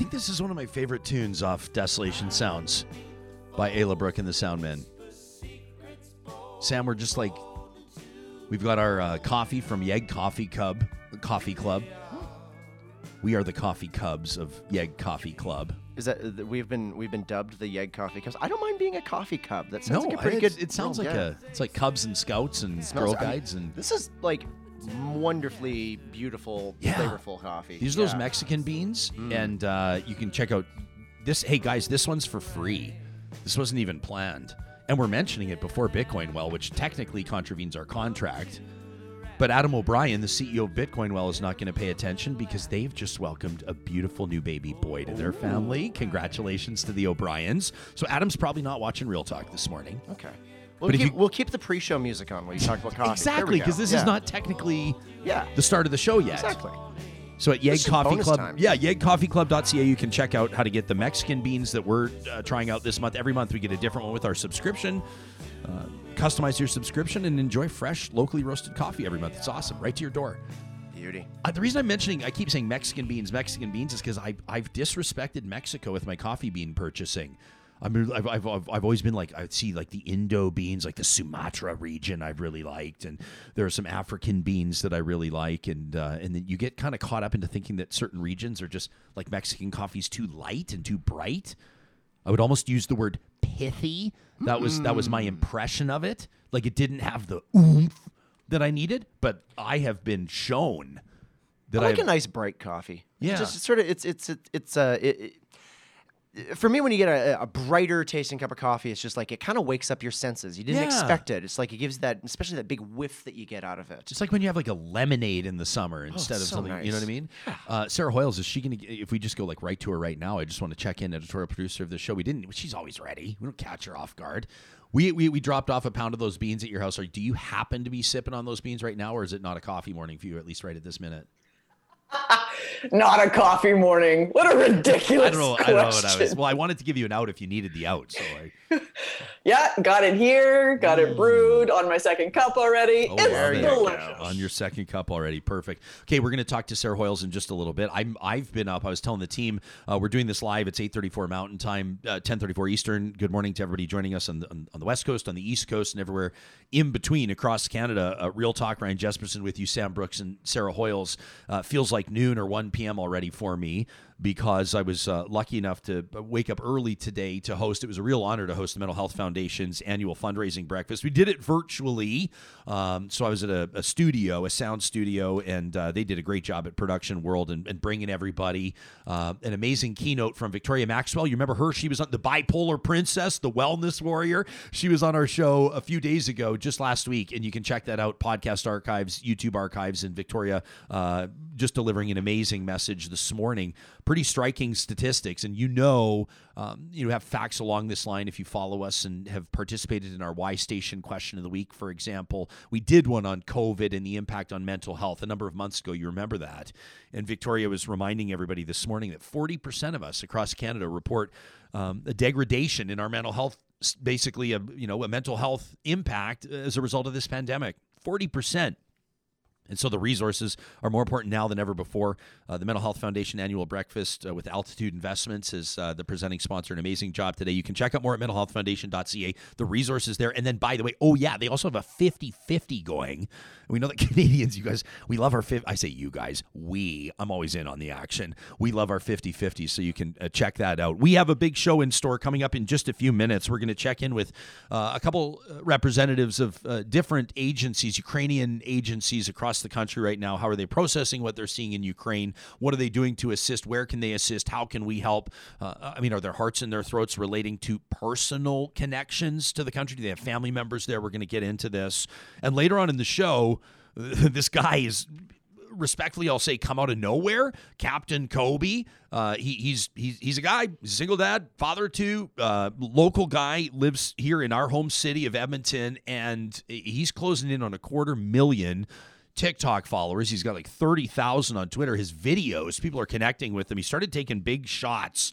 think this is one of my favorite tunes off Desolation Sounds by Ayla Brooke and the Soundmen. Sam, we're just like, we've got our uh, coffee from Yeg Coffee Cub, Coffee Club. We are the coffee cubs of Yeg Coffee Club. Is that uh, we've been we've been dubbed the Yeg Coffee Cubs? I don't mind being a coffee cub. That sounds like a pretty good. It sounds like a, it's like Cubs and Scouts and Girl I mean, Guides and This is like wonderfully beautiful, Yeah. flavorful coffee. These are those Yeah. Mm. Mexican beans, and uh, you can check out this. Hey guys, this one's for free. This wasn't even planned, and we're mentioning it before Bitcoin Well, which technically contravenes our contract. But Adam O'Brien, the CEO of Bitcoin Well, is not going to pay attention because they've just welcomed a beautiful new baby boy to their family. Congratulations to the O'Briens. So Adam's probably not watching Real Talk this morning. Okay. We'll But keep, you- we'll keep the pre-show music on while you talk about coffee. Exactly, because this Yeah. is not technically Yeah. the start of the show yet. Exactly. So at Yeg Coffee Club, time. yeah, YegCoffeeClub.ca, you can check out how to get the Mexican beans that we're uh, trying out this month. Every month we get a different one with our subscription. Uh, customize your subscription and enjoy fresh, locally roasted coffee every month. It's awesome, right to your door. Beauty. Uh, the reason I'm mentioning, I keep saying Mexican beans, Mexican beans, is because I've disrespected Mexico with my coffee bean purchasing. I mean, I've, I've, I've, I've always been like, I would see like the Indo beans, like the Sumatra region, I've really liked, and there are some African beans that I really like, and uh, and then you get kind of caught up into thinking that certain regions are just like Mexican coffee's too light and too bright. I would almost use the word pithy. That was that was my impression of it. Like it didn't have the oomph that I needed, but I have been shown that I like I've- a nice bright coffee. Yeah. Just sort of it's it's it's, it's uh it, it, for me when you get a, a brighter tasting cup of coffee, it's just like it kind of wakes up your senses. You didn't Yeah. expect it. It's like it gives that, especially that big whiff that you get out of it. It's like when you have like a lemonade in the summer instead of Oh, so something. You know what I nice. mean? Uh, Sarah Hoyles is she going to? If we just go like right to her right now, I just want to check in, editorial producer of the show. We didn't. She's always ready. We don't catch her off guard. We, we, we dropped off a pound of those beans at your house. Or do you happen to be sipping on those beans right now, or is it not a coffee morning for you? At least right at this minute. Not a coffee morning. What a ridiculous I don't know. I question. don't know what I was. Well, I wanted to give you an out if you needed the out. So I, Yeah, got it here. Got it brewed on my second cup already. Oh, it's delicious. on your second cup already. Perfect. Okay, we're going to talk to Sarah Hoyles in just a little bit. I'm I've been up. I was telling the team uh, we're doing this live. It's 8:34 Mountain Time, uh, 10:34 Eastern. Good morning to everybody joining us on the, on, on the West Coast, on the East Coast, and everywhere in between across Canada. Uh, Real Talk. Ryan Jesperson with you, Sam Brooks and Sarah Hoyles. Uh, feels like noon or 1 p.m. already for me because I was uh, lucky enough to wake up early today to host. It was a real honor to host the Mental Health Foundation's annual fundraising breakfast. We did it virtually, um, so I was at a, a studio, a sound studio, and uh, they did a great job at Production World and, and bringing everybody. Uh, an amazing keynote from Victoria Maxwell. You remember her? She was on the bipolar princess, the wellness warrior. She was on our show a few days ago, just last week, and you can check that out. Podcast archives, YouTube archives, and Victoria uh, just delivering an amazing message this morning. Pretty striking statistics, and you know, um, you have facts along this line if you follow us and have participated in our Y Station question of the week. For example, we did one on COVID and the impact on mental health a number of months ago. You remember that, and Victoria was reminding everybody this morning that forty percent of us across Canada report um, a degradation in our mental health, basically a you know a mental health impact as a result of this pandemic. Forty percent. And so the resources are more important now than ever before. Uh, the Mental Health Foundation annual breakfast uh, with Altitude Investments is uh, the presenting sponsor. An amazing job today. You can check out more at mentalhealthfoundation.ca. The resources there. And then, by the way, oh, yeah, they also have a 50 50 going. We know that Canadians, you guys, we love our 50. I say you guys, we. I'm always in on the action. We love our 50 50, so you can uh, check that out. We have a big show in store coming up in just a few minutes. We're going to check in with uh, a couple uh, representatives of different agencies, Ukrainian agencies across the country right now. How are they processing what they're seeing in Ukraine? What are they doing to assist? Where can they assist? How can we help? Uh, I mean, are their hearts in their throats relating to personal connections to the country? Do they have family members there? We're going to get into this. And later on in the show, this guy is respectfully, I'll say, come out of nowhere. Captain Coby. Uh, he, he's he's he's a guy, single dad, father to, uh, local guy, lives here in our home city of Edmonton, and he's closing in on a quarter million. TikTok followers. He's got like 30,000 on Twitter. His videos, people are connecting with him. He started taking big shots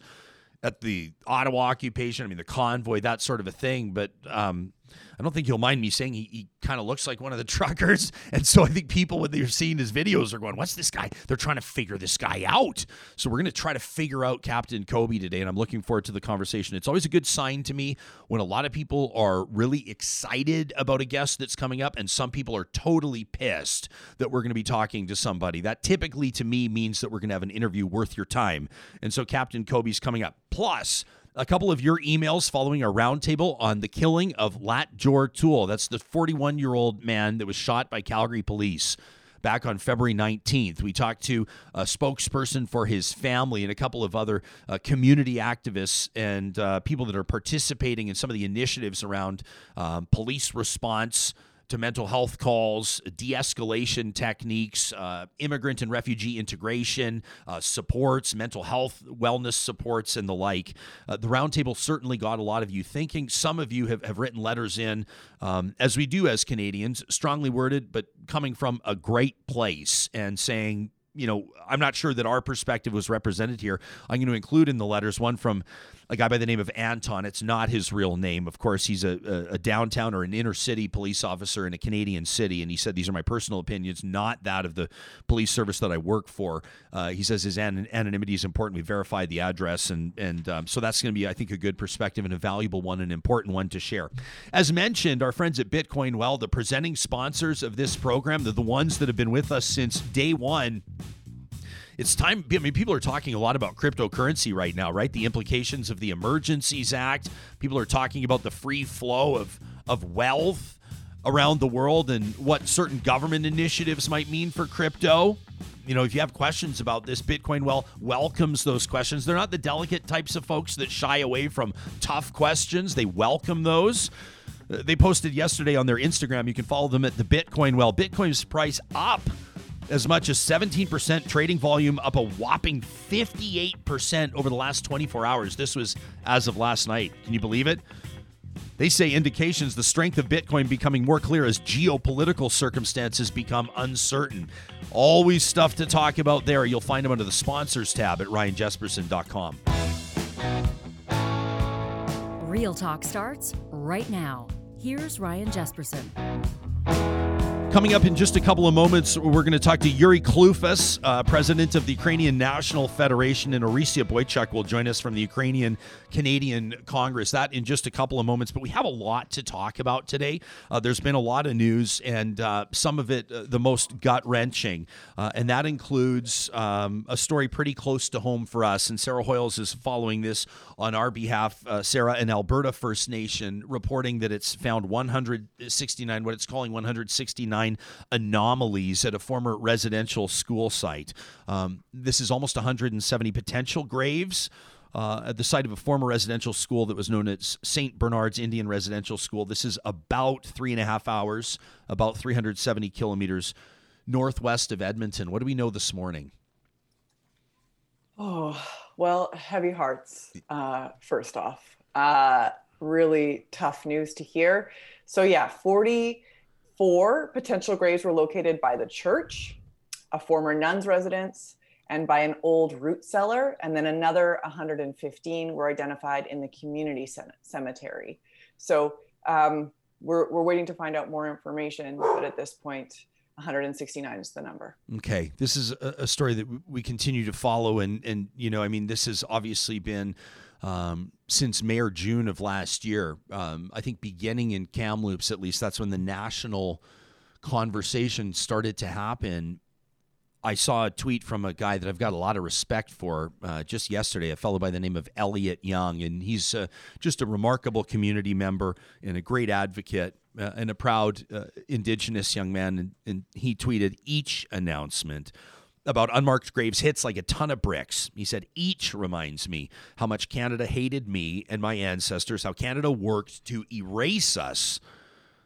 at the Ottawa occupation. I mean, the convoy, that sort of a thing. But um, I don't think you'll mind me saying he, he kind of looks like one of the truckers. And so I think people, when they're seeing his videos, are going, What's this guy? They're trying to figure this guy out. So we're going to try to figure out Captain Coby today. And I'm looking forward to the conversation. It's always a good sign to me when a lot of people are really excited about a guest that's coming up, and some people are totally pissed that we're going to be talking to somebody. That typically to me means that we're going to have an interview worth your time. And so Captain Coby's coming up. Plus, a couple of your emails following a roundtable on the killing of Latjor Tuel. That's the 41 year old man that was shot by Calgary police back on February 19th. We talked to a spokesperson for his family and a couple of other uh, community activists and uh, people that are participating in some of the initiatives around um, police response to mental health calls, de escalation techniques, uh, immigrant and refugee integration, uh, supports, mental health, wellness supports, and the like. Uh, the roundtable certainly got a lot of you thinking. Some of you have, have written letters in, um, as we do as Canadians, strongly worded, but coming from a great place and saying, you know, I'm not sure that our perspective was represented here. I'm going to include in the letters one from a guy by the name of Anton. It's not his real name. Of course, he's a, a, a, downtown or an inner city police officer in a Canadian city. And he said, These are my personal opinions, not that of the police service that I work for. Uh, he says his an- anonymity is important. We verified the address. And, and um, so that's going to be, I think, a good perspective and a valuable one, an important one to share. As mentioned, our friends at Bitcoin Well, the presenting sponsors of this program, they're the ones that have been with us since day one it's time. I mean, people are talking a lot about cryptocurrency right now, right? The implications of the Emergencies Act. People are talking about the free flow of of wealth around the world and what certain government initiatives might mean for crypto. You know, if you have questions about this, Bitcoin Well welcomes those questions. They're not the delicate types of folks that shy away from tough questions. They welcome those. Uh, they posted yesterday on their Instagram. You can follow them at the Bitcoin Well. Bitcoin's price up as much as 17%, trading volume up a whopping 58% over the last 24 hours. This was as of last night. Can you believe it? They say indications the strength of Bitcoin becoming more clear as geopolitical circumstances become uncertain. Always stuff to talk about there. You'll find them under the sponsors tab at ryanjesperson.com. Real talk starts right now. Here's Ryan Jesperson. Coming up in just a couple of moments, we're going to talk to Yuri Klufas, uh, president of the Ukrainian National Federation, and Orysia Boychuk will join us from the Ukrainian Canadian Congress. That in just a couple of moments, but we have a lot to talk about today. Uh, there's been a lot of news, and uh, some of it uh, the most gut wrenching, uh, and that includes um, a story pretty close to home for us. And Sarah Hoyles is following this on our behalf. Uh, Sarah, an Alberta First Nation, reporting that it's found 169, what it's calling 169 anomalies at a former residential school site. Um, this is almost 170 potential graves. Uh, at the site of a former residential school that was known as St. Bernard's Indian Residential School. This is about three and a half hours, about 370 kilometers northwest of Edmonton. What do we know this morning? Oh, well, heavy hearts, uh, first off. Uh, really tough news to hear. So, yeah, 40 Four potential graves were located by the church, a former nun's residence, and by an old root cellar. And then another 115 were identified in the community cemetery. So um, we're, we're waiting to find out more information, but at this point, 169 is the number. Okay, this is a, a story that we continue to follow, and and you know, I mean, this has obviously been um, since May or June of last year. Um, I think beginning in Kamloops, at least, that's when the national conversation started to happen. I saw a tweet from a guy that I've got a lot of respect for uh, just yesterday, a fellow by the name of Elliot Young. And he's uh, just a remarkable community member and a great advocate uh, and a proud uh, Indigenous young man. And, and he tweeted each announcement about unmarked graves hits like a ton of bricks. He said, Each reminds me how much Canada hated me and my ancestors, how Canada worked to erase us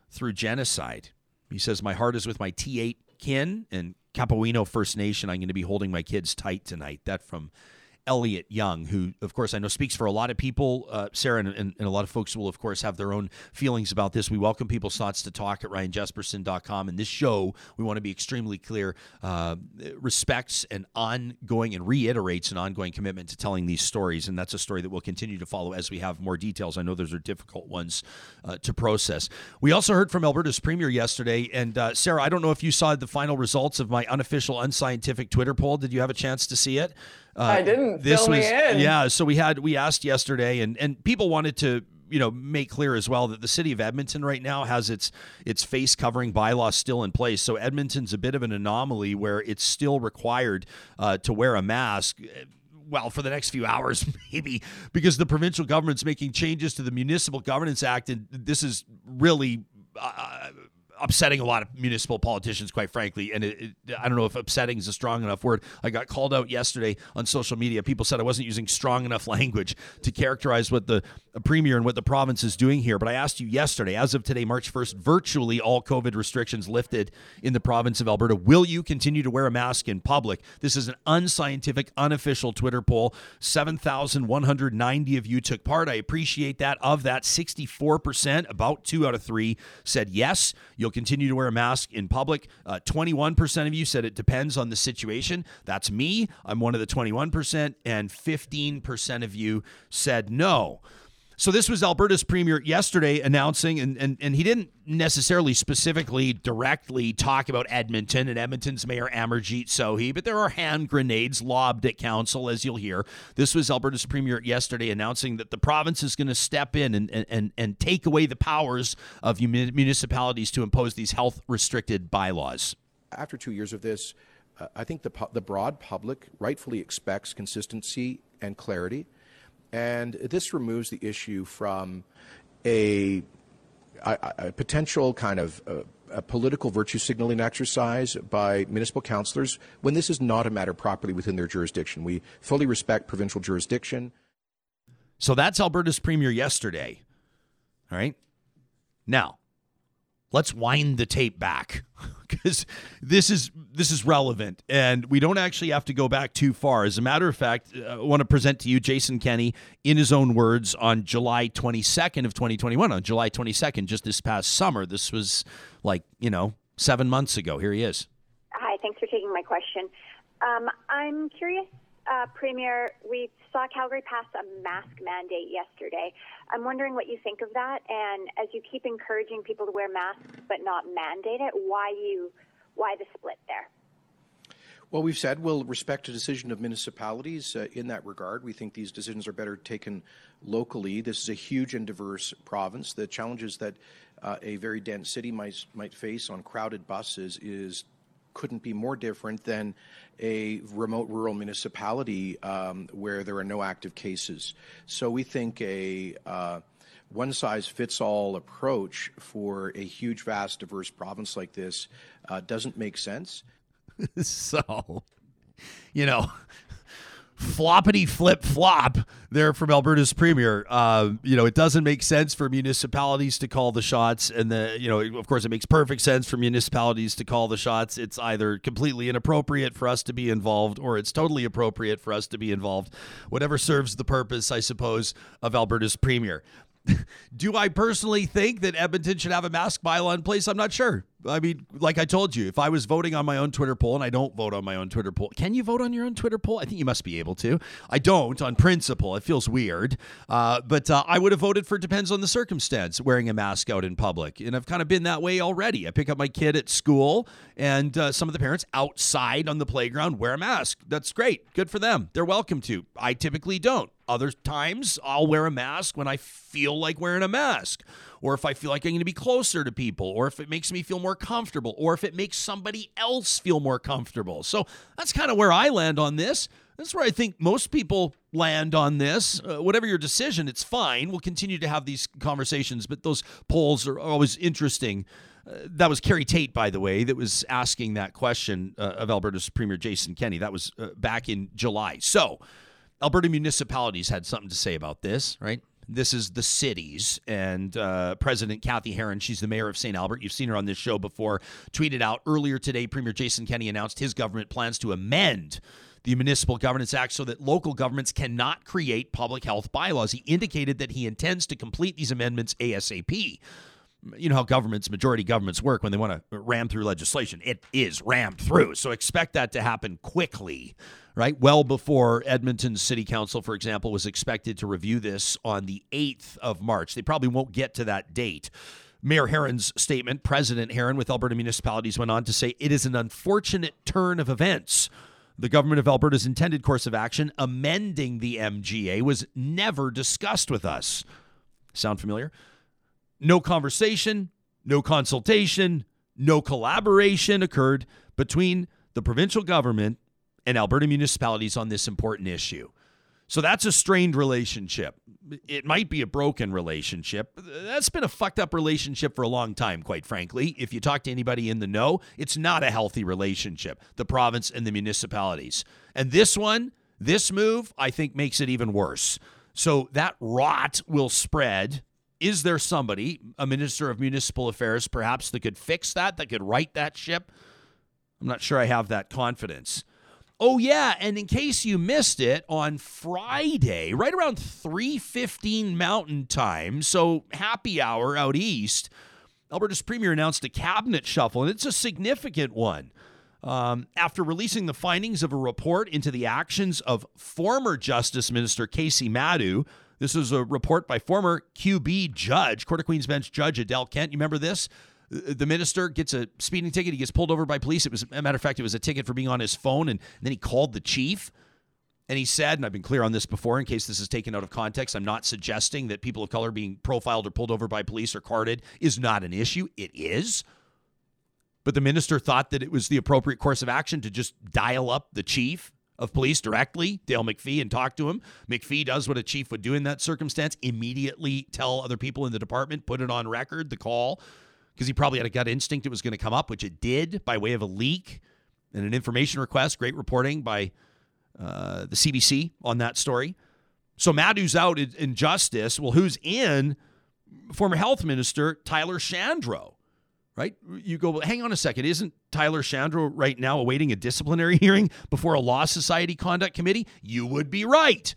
through genocide. He says, My heart is with my T8 kin and Kapawe'no First Nation. I'm going to be holding my kids tight tonight. That from Elliot Young, who, of course, I know speaks for a lot of people. Uh, Sarah and, and, and, a lot of folks will, of course, have their own feelings about this. We welcome people's thoughts to talk at ryanjesperson.com. And this show, we want to be extremely clear, uh, respects an ongoing and reiterates an ongoing commitment to telling these stories. And that's a story that we'll continue to follow as we have more details. I know those are difficult ones uh, to process. We also heard from Alberta's premier yesterday. And uh, Sarah, I don't know if you saw the final results of my unofficial, unscientific Twitter poll. Did you have a chance to see it? Uh, I didn't. This Fill was yeah. So we had we asked yesterday, and and people wanted to you know make clear as well that the city of Edmonton right now has its its face covering bylaw still in place. So Edmonton's a bit of an anomaly where it's still required uh, to wear a mask well, for the next few hours, maybe, because the provincial government's making changes to the Municipal Governance Act, and this is really uh, upsetting a lot of municipal politicians, quite frankly. And it, it, I don't know if upsetting is a strong enough word. I got called out yesterday on social media. People said I wasn't using strong enough language to characterize what the premier and what the province is doing here. But I asked you yesterday, as of today, March 1st, virtually all COVID restrictions lifted in the province of Alberta. Will you continue to wear a mask in public? This is an unscientific, unofficial Twitter poll. 7,190 of you took part. I appreciate that. Of that, 64%, about two out of three, said yes. You'll continue to wear a mask in public. Uh, 21% of you said it depends on the situation. That's me. I'm one of the 21%. And 15% of you said no. So this was Alberta's premier yesterday announcing, and, and, and he didn't necessarily specifically directly talk about Edmonton and Edmonton's mayor Amarjeet Sohi, but there are hand grenades lobbed at council, as you'll hear. This was Alberta's premier yesterday announcing that the province is going to step in and, and, and take away the powers of municipalities to impose these health restricted bylaws. After two years of this, uh, I think the, the broad public rightfully expects consistency and clarity. And this removes the issue from a, a, a potential kind of uh, a political virtue signaling exercise by municipal councillors when this is not a matter properly within their jurisdiction. We fully respect provincial jurisdiction. So that's Alberta's premier yesterday. All right. Now, let's wind the tape back because this is this is relevant and we don't actually have to go back too far. As a matter of fact uh, i want to present to you jason kenney in his own words on july 22nd of 2021 on july 22nd just this past summer. This was like you know seven months ago. Here he is. Hi thanks for taking my question. Um, i'm curious uh, Premier, we saw Calgary pass a mask mandate yesterday. I'm wondering what you think of that, and as you keep encouraging people to wear masks but not mandate it, why you, why the split there? Well, we've said we'll respect a decision of municipalities uh, in that regard. We think these decisions are better taken locally. This is a huge and diverse province. The challenges that uh, a very dense city might might face on crowded buses is couldn't be more different than a remote rural municipality um, where there are no active cases. So we think a uh, one size fits all approach for a huge, vast, diverse province like this uh, doesn't make sense. so, you know, floppity flip flop there from Alberta's premier. Uh, you know, it doesn't make sense for municipalities to call the shots, and the you know, of course, it makes perfect sense for municipalities to call the shots. It's either completely inappropriate for us to be involved, or it's totally appropriate for us to be involved. Whatever serves the purpose, I suppose, of Alberta's premier. Do I personally think that Edmonton should have a mask bylaw in place? I'm not sure. I mean, like I told you, if I was voting on my own Twitter poll, and I don't vote on my own Twitter poll, can you vote on your own Twitter poll? I think you must be able to. I don't on principle. It feels weird. Uh, but uh, I would have voted for depends on the circumstance, wearing a mask out in public. And I've kind of been that way already. I pick up my kid at school, and uh, some of the parents outside on the playground wear a mask. That's great. Good for them. They're welcome to. I typically don't. Other times, I'll wear a mask when I feel like wearing a mask or if I feel like I'm going to be closer to people, or if it makes me feel more comfortable, or if it makes somebody else feel more comfortable. So that's kind of where I land on this. That's where I think most people land on this. Uh, whatever your decision, it's fine. We'll continue to have these conversations, but those polls are always interesting. Uh, that was Carrie Tait, by the way, that was asking that question uh, of Alberta's Premier Jason Kenney. That was uh, back in July. So, Alberta municipalities had something to say about this, right? This is the cities. And uh, President Cathy Heron, she's the mayor of St. Albert. You've seen her on this show before, tweeted out earlier today Premier Jason Kenney announced his government plans to amend the Municipal Governance Act so that local governments cannot create public health bylaws. He indicated that he intends to complete these amendments ASAP. You know how governments, majority governments work when they want to ram through legislation. It is rammed through. So expect that to happen quickly, right? Well before Edmonton City Council, for example, was expected to review this on the 8th of March. They probably won't get to that date. Mayor Heron's statement, President Heron with Alberta Municipalities went on to say it is an unfortunate turn of events. The government of Alberta's intended course of action, amending the MGA, was never discussed with us. Sound familiar? No conversation, no consultation, no collaboration occurred between the provincial government and Alberta municipalities on this important issue. So that's a strained relationship. It might be a broken relationship. That's been a fucked up relationship for a long time, quite frankly. If you talk to anybody in the know, it's not a healthy relationship, the province and the municipalities. And this one, this move, I think makes it even worse. So that rot will spread. Is there somebody, a minister of municipal affairs, perhaps, that could fix that, that could right that ship? I'm not sure I have that confidence. Oh yeah, and in case you missed it, on Friday, right around 3:15 Mountain Time, so happy hour out east, Alberta's premier announced a cabinet shuffle, and it's a significant one. Um, after releasing the findings of a report into the actions of former Justice Minister Kaycee Madu, this is a report by former QB judge, Court of Queen's Bench Judge Adele Kent. You remember this? The minister gets a speeding ticket. He gets pulled over by police. It was, a matter of fact, it was a ticket for being on his phone. And, then he called the chief and he said, and I've been clear on this before in case this is taken out of context, I'm not suggesting that people of color being profiled or pulled over by police or carded is not an issue. It is. But the minister thought that it was the appropriate course of action to just dial up the chief of police directly, Dale McFee, and talk to him. McPhee does what a chief would do in that circumstance immediately tell other people in the department, put it on record, the call because he probably had a gut instinct it was going to come up, which it did by way of a leak and an information request. Great reporting by uh, the CBC on that story. So Madu's out in justice. Well, who's in? Former health minister Tyler Shandro, right? You go, well, hang on a second. Isn't Tyler Shandro right now awaiting a disciplinary hearing before a Law Society Conduct Committee? You would be right.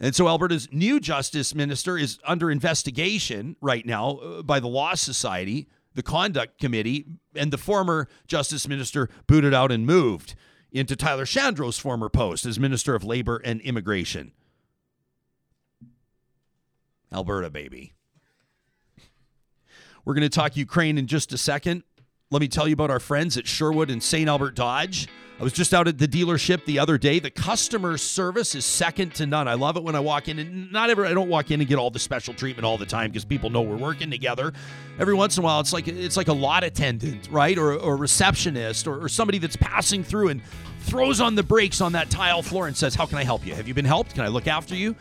And so Alberta's new justice minister is under investigation right now uh, by the Law Society, the Conduct Committee, and the former justice minister booted out and moved into Tyler Shandro's former post as Minister of Labor and Immigration. Alberta, baby. We're going to talk Ukraine in just a second. Let me tell you about our friends at Sherwood and St. Albert Dodge. I was just out at the dealership the other day. The customer service is second to none. I love it when I walk in, and not ever. I don't walk in and get all the special treatment all the time because people know we're working together. Every once in a while, it's like it's like a lot attendant, right, or, a receptionist, or, or somebody that's passing through and throws on the brakes on that tile floor and says, "How can I help you? Have you been helped? Can I look after you?"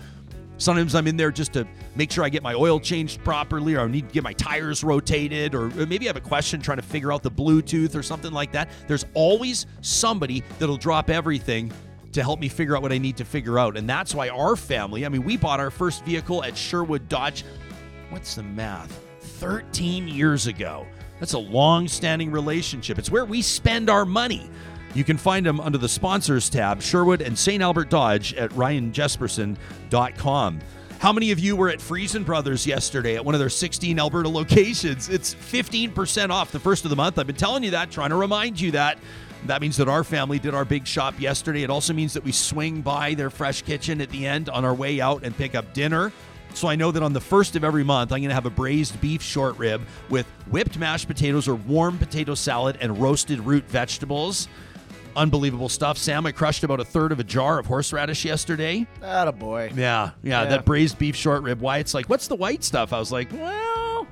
Sometimes I'm in there just to make sure I get my oil changed properly, or I need to get my tires rotated, or maybe I have a question trying to figure out the Bluetooth or something like that. There's always somebody that'll drop everything to help me figure out what I need to figure out. And that's why our family, I mean, we bought our first vehicle at Sherwood Dodge. What's the math? 13 years ago. That's a long standing relationship. It's where we spend our money. You can find them under the sponsors tab, Sherwood and St. Albert Dodge at ryanjesperson.com. How many of you were at Freson Brothers yesterday at one of their 16 Alberta locations? It's 15% off the first of the month. I've been telling you that, trying to remind you that. That means that our family did our big shop yesterday. It also means that we swing by their fresh kitchen at the end on our way out and pick up dinner. So I know that on the first of every month, I'm going to have a braised beef short rib with whipped mashed potatoes or warm potato salad and roasted root vegetables unbelievable stuff. Sam, I crushed about a third of a jar of horseradish yesterday. That a boy. Yeah, yeah, that braised beef short rib. Why it's like, what's the white stuff? I was like, well,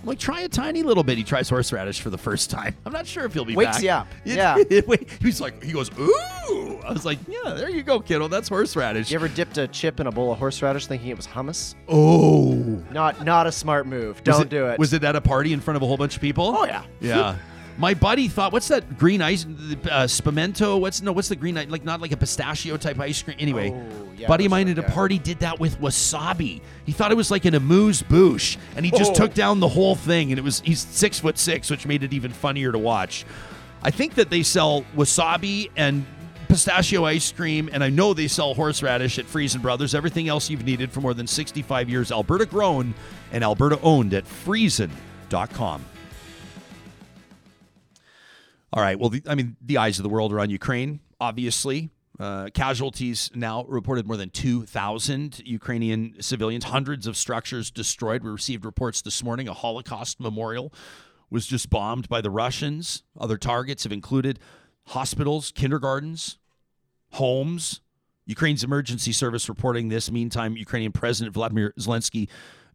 I'm like, try a tiny little bit. He tries horseradish for the first time. I'm not sure if he'll be Wakes back. you up. It- Yeah. it- he's like, he goes, ooh. I was like, yeah, there you go, kiddo. That's horseradish. You ever dipped a chip in a bowl of horseradish thinking it was hummus? oh. Not not a smart move. Don't do it. Was it at a party in front of a whole bunch of people? Oh, yeah. Yeah. My buddy thought, what's that green ice? Uh? What's no? What's the green ice? Like not like a pistachio type ice cream. Anyway, Oh, yeah, buddy of mine at a party did that with wasabi. He thought it was like an amuse bouche, and he just Oh. took down the whole thing. And it was he's six foot six, which made it even funnier to watch. I think that they sell wasabi and pistachio ice cream, and I know they sell horseradish at Freson Brothers. Everything else you've needed for more than 65 years, Alberta grown and Alberta owned at Freson.com. All right. Well, the, I mean, the eyes of the world are on Ukraine, obviously. Uh, casualties now reported more than 2,000 Ukrainian civilians, hundreds of structures destroyed. We received reports this morning a Holocaust memorial was just bombed by the Russians. Other targets have included hospitals, kindergartens, homes. Ukraine's emergency service reporting this. Meantime, Ukrainian President Vladimir Zelensky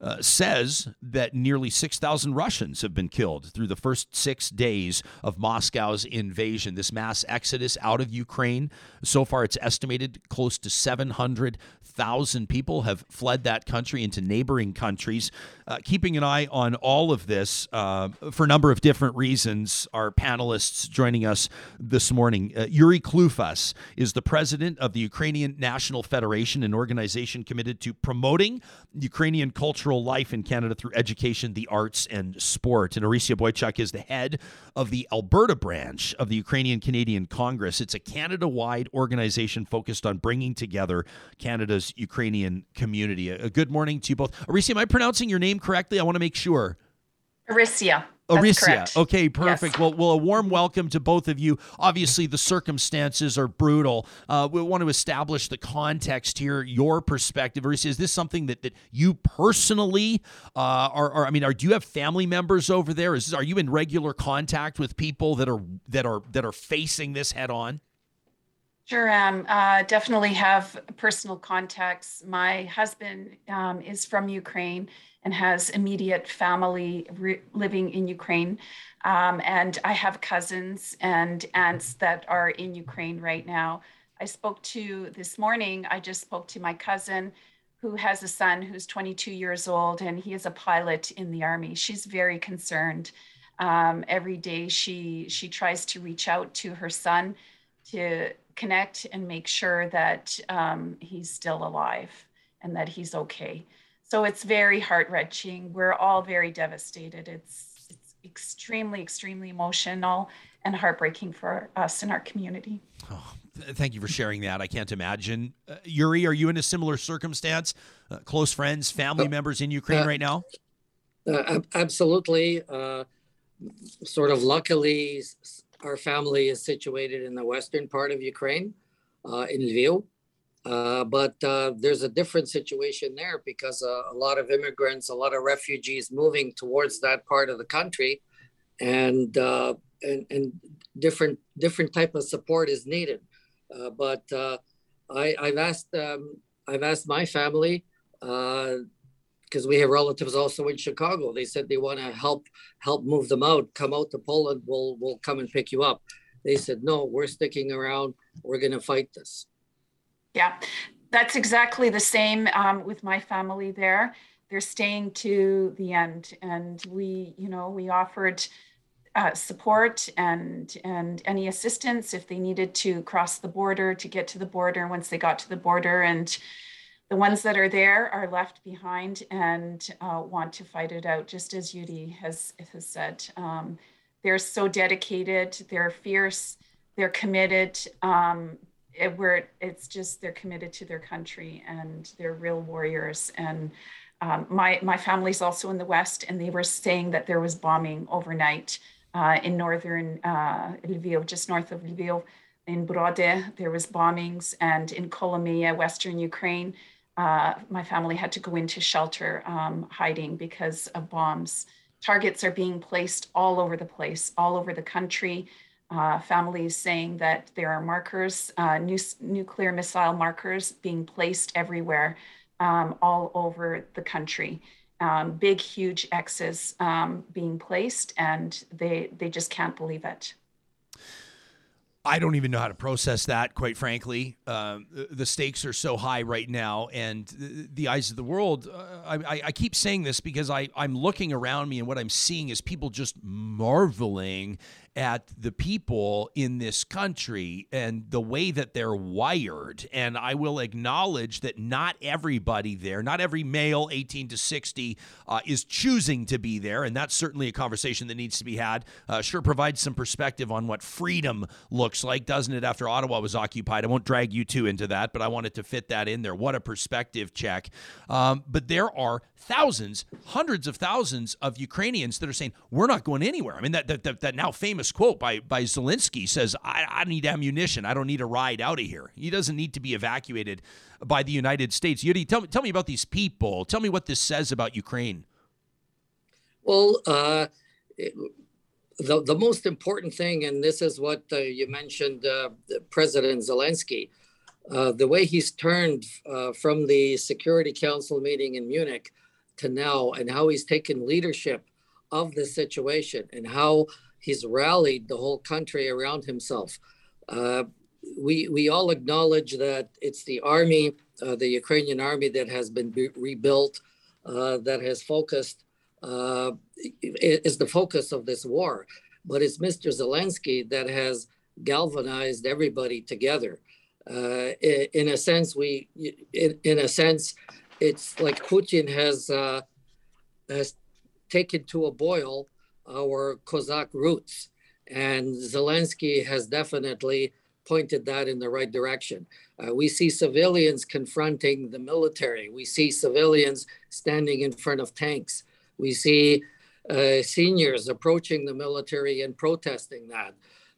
uh, says that nearly 6,000 Russians have been killed through the first six days of Moscow's invasion. This mass exodus out of Ukraine, so far it's estimated close to 700,000 people have fled that country into neighboring countries. Uh, keeping an eye on all of this uh, for a number of different reasons, our panelists joining us this morning. Uh, Yuri Klufas is the president of the Ukrainian National Federation, an organization committed to promoting Ukrainian cultural life in Canada through education, the arts, and sport. And Orysia Boychuk is the head of the Alberta branch of the Ukrainian Canadian Congress. It's a Canada wide organization focused on bringing together Canada's Ukrainian community. A, a good morning to you both. Orysia, am I pronouncing your name correctly? I want to make sure. Orysia. Orysia. Okay, perfect. Yes. Well, well, a warm welcome to both of you. Obviously, the circumstances are brutal. Uh, we want to establish the context here, your perspective. Orysia, is this something that, that you personally uh, are, are? I mean, are do you have family members over there? Is are you in regular contact with people that are that are that are facing this head on? Sure am. Uh, definitely have personal contacts. My husband um, is from Ukraine and has immediate family re- living in Ukraine. Um, and I have cousins and aunts that are in Ukraine right now. I spoke to this morning, I just spoke to my cousin who has a son who's 22 years old and he is a pilot in the army. She's very concerned. Um, every day she she tries to reach out to her son to connect and make sure that um, he's still alive and that he's okay. So it's very heart wrenching. We're all very devastated. It's, it's extremely, extremely emotional and heartbreaking for us in our community. Oh, thank you for sharing that. I can't imagine. Uh, Yuri, are you in a similar circumstance? Uh, close friends, family uh, members in Ukraine uh, right now? Uh, absolutely. Uh, sort of luckily, our family is situated in the western part of Ukraine, in Lviv. Uh, but uh, there's a different situation there because uh, a lot of immigrants, a lot of refugees moving towards that part of the country, and uh, and, and, different different type of support is needed. Uh, but I, have asked um, I've asked my family because we have relatives also in Chicago. They said they want to help help move them out, come out to Poland. We'll we'll come and pick you up. They said no, we're sticking around. We're going to fight this. Yeah, that's exactly the same um, with my family there. They're staying to the end, and we, you know, we offered uh, support and and any assistance if they needed to cross the border to get to the border. Once they got to the border, and the ones that are there are left behind and uh, want to fight it out, just as Yuri has has said. Um, they're so dedicated. They're fierce. They're committed. Um, it, where it's just they're committed to their country and they're real warriors. And um, my my family's also in the West, and they were saying that there was bombing overnight uh, in northern uh, Lviv, just north of Lviv. In Brody, there was bombings, and in Kolomyia, western Ukraine, uh, my family had to go into shelter, um, hiding because of bombs. Targets are being placed all over the place, all over the country uh, families saying that there are markers, uh, nu- nuclear missile markers being placed everywhere, um, all over the country. Um, big, huge X's um, being placed, and they they just can't believe it. I don't even know how to process that, quite frankly. Um, the stakes are so high right now, and the, the eyes of the world. Uh, I, I, keep saying this because I, I'm looking around me, and what I'm seeing is people just marveling at the people in this country and the way that they're wired. And I will acknowledge that not everybody there, not every male 18 to 60 uh, is choosing to be there. And that's certainly a conversation that needs to be had. Uh, sure provides some perspective on what freedom looks like, doesn't it, after Ottawa was occupied? I won't drag you two into that, but I wanted to fit that in there. What a perspective check. Um, but there are thousands, hundreds of thousands of Ukrainians that are saying, we're not going anywhere. I mean, that, that, that, that now famous quote by, by Zelensky says, I, I need ammunition. I don't need a ride out of here. He doesn't need to be evacuated by the United States. Yuri, tell me, tell me about these people. Tell me what this says about Ukraine. Well, uh, the, the most important thing, and this is what uh, you mentioned, uh, President Zelensky, uh, the way he's turned uh, from the Security Council meeting in Munich to now, and how he's taken leadership of the situation, and how he's rallied the whole country around himself. Uh, we we all acknowledge that it's the army, uh, the Ukrainian army, that has been be- rebuilt, uh, that has focused uh, is the focus of this war. But it's Mr. Zelensky that has galvanized everybody together. Uh, in, in, a sense, we in, in, a sense, it's like Putin has uh, has taken to a boil our Cossack roots, and Zelensky has definitely pointed that in the right direction. Uh, we see civilians confronting the military. We see civilians standing in front of tanks. We see uh, seniors approaching the military and protesting that.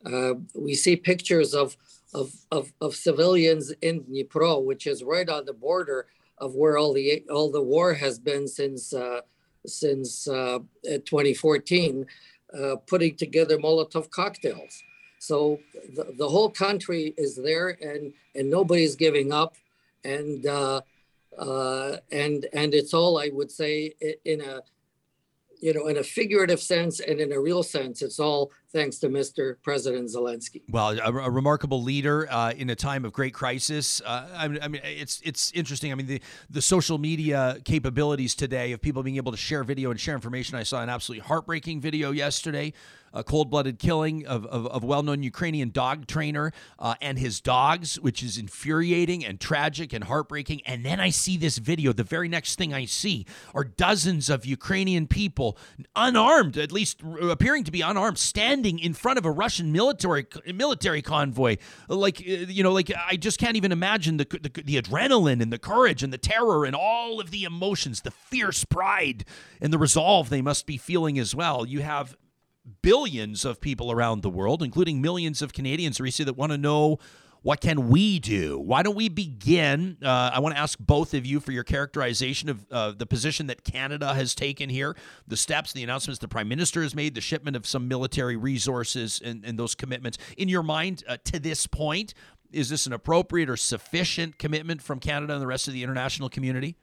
Uh, we see pictures of, of, of, of, civilians in Dnipro, which is right on the border of where all the all the war has been since uh, since uh, 2014, uh, putting together Molotov cocktails. So the, the whole country is there, and and nobody's giving up, and uh, uh, and and it's all I would say in a you know, in a figurative sense and in a real sense, it's all thanks to Mr. President Zelensky. Well, a, a remarkable leader uh, in a time of great crisis. Uh, I, mean, I, mean, it's it's interesting. I mean, the the social media capabilities today of people being able to share video and share information. I saw an absolutely heartbreaking video yesterday a cold blooded killing of, of, of well known Ukrainian dog trainer uh, and his dogs, which is infuriating and tragic and heartbreaking. And then I see this video. The very next thing I see are dozens of Ukrainian people, unarmed, at least appearing to be unarmed, standing in front of a Russian military military convoy. Like, uh, you know, like I just can't even imagine the, the, the adrenaline and the courage and the terror and all of the emotions, the fierce pride and the resolve they must be feeling as well. You have billions of people around the world, including millions of Canadians, Risa, that want to know what can we do? Why don't we begin? Uh, I want to ask both of you for your characterization of uh, the position that Canada has taken here, the steps, the announcements the Prime Minister has made, the shipment of some military resources, and, and those commitments. In your mind, uh, to this point, is this an appropriate or sufficient commitment from Canada and the rest of the international community?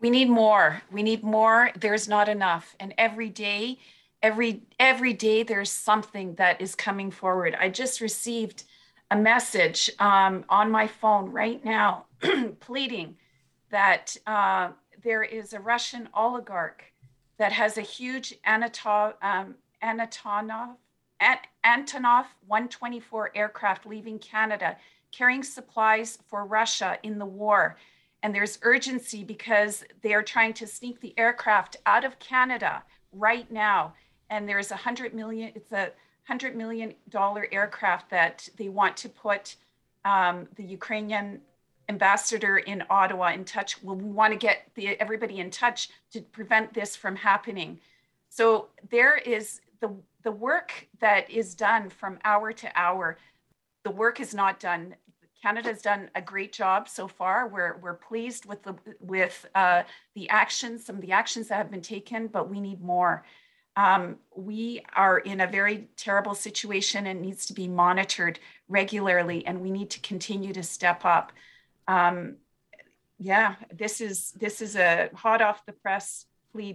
We need more. We need more. There's not enough. And every day, every every day there's something that is coming forward i just received a message um, on my phone right now pleading that uh, there is a russian oligarch that has a huge um, Anatonov, Antonov 124 aircraft leaving Canada, carrying supplies for Russia in the war. And there's urgency because they are trying to sneak the aircraft out of Canada right now and there's a hundred million. It's a hundred million dollar aircraft that they want to put um, the Ukrainian ambassador in Ottawa in touch. Well, we want to get the, everybody in touch to prevent this from happening. So there is the the work that is done from hour to hour. The work is not done. Canada's done a great job so far. We're we're pleased with the with uh, the actions, some of the actions that have been taken, but we need more um, we are in a very terrible situation and needs to be monitored regularly and we need to continue to step up. Um, yeah this is this is a hot off the press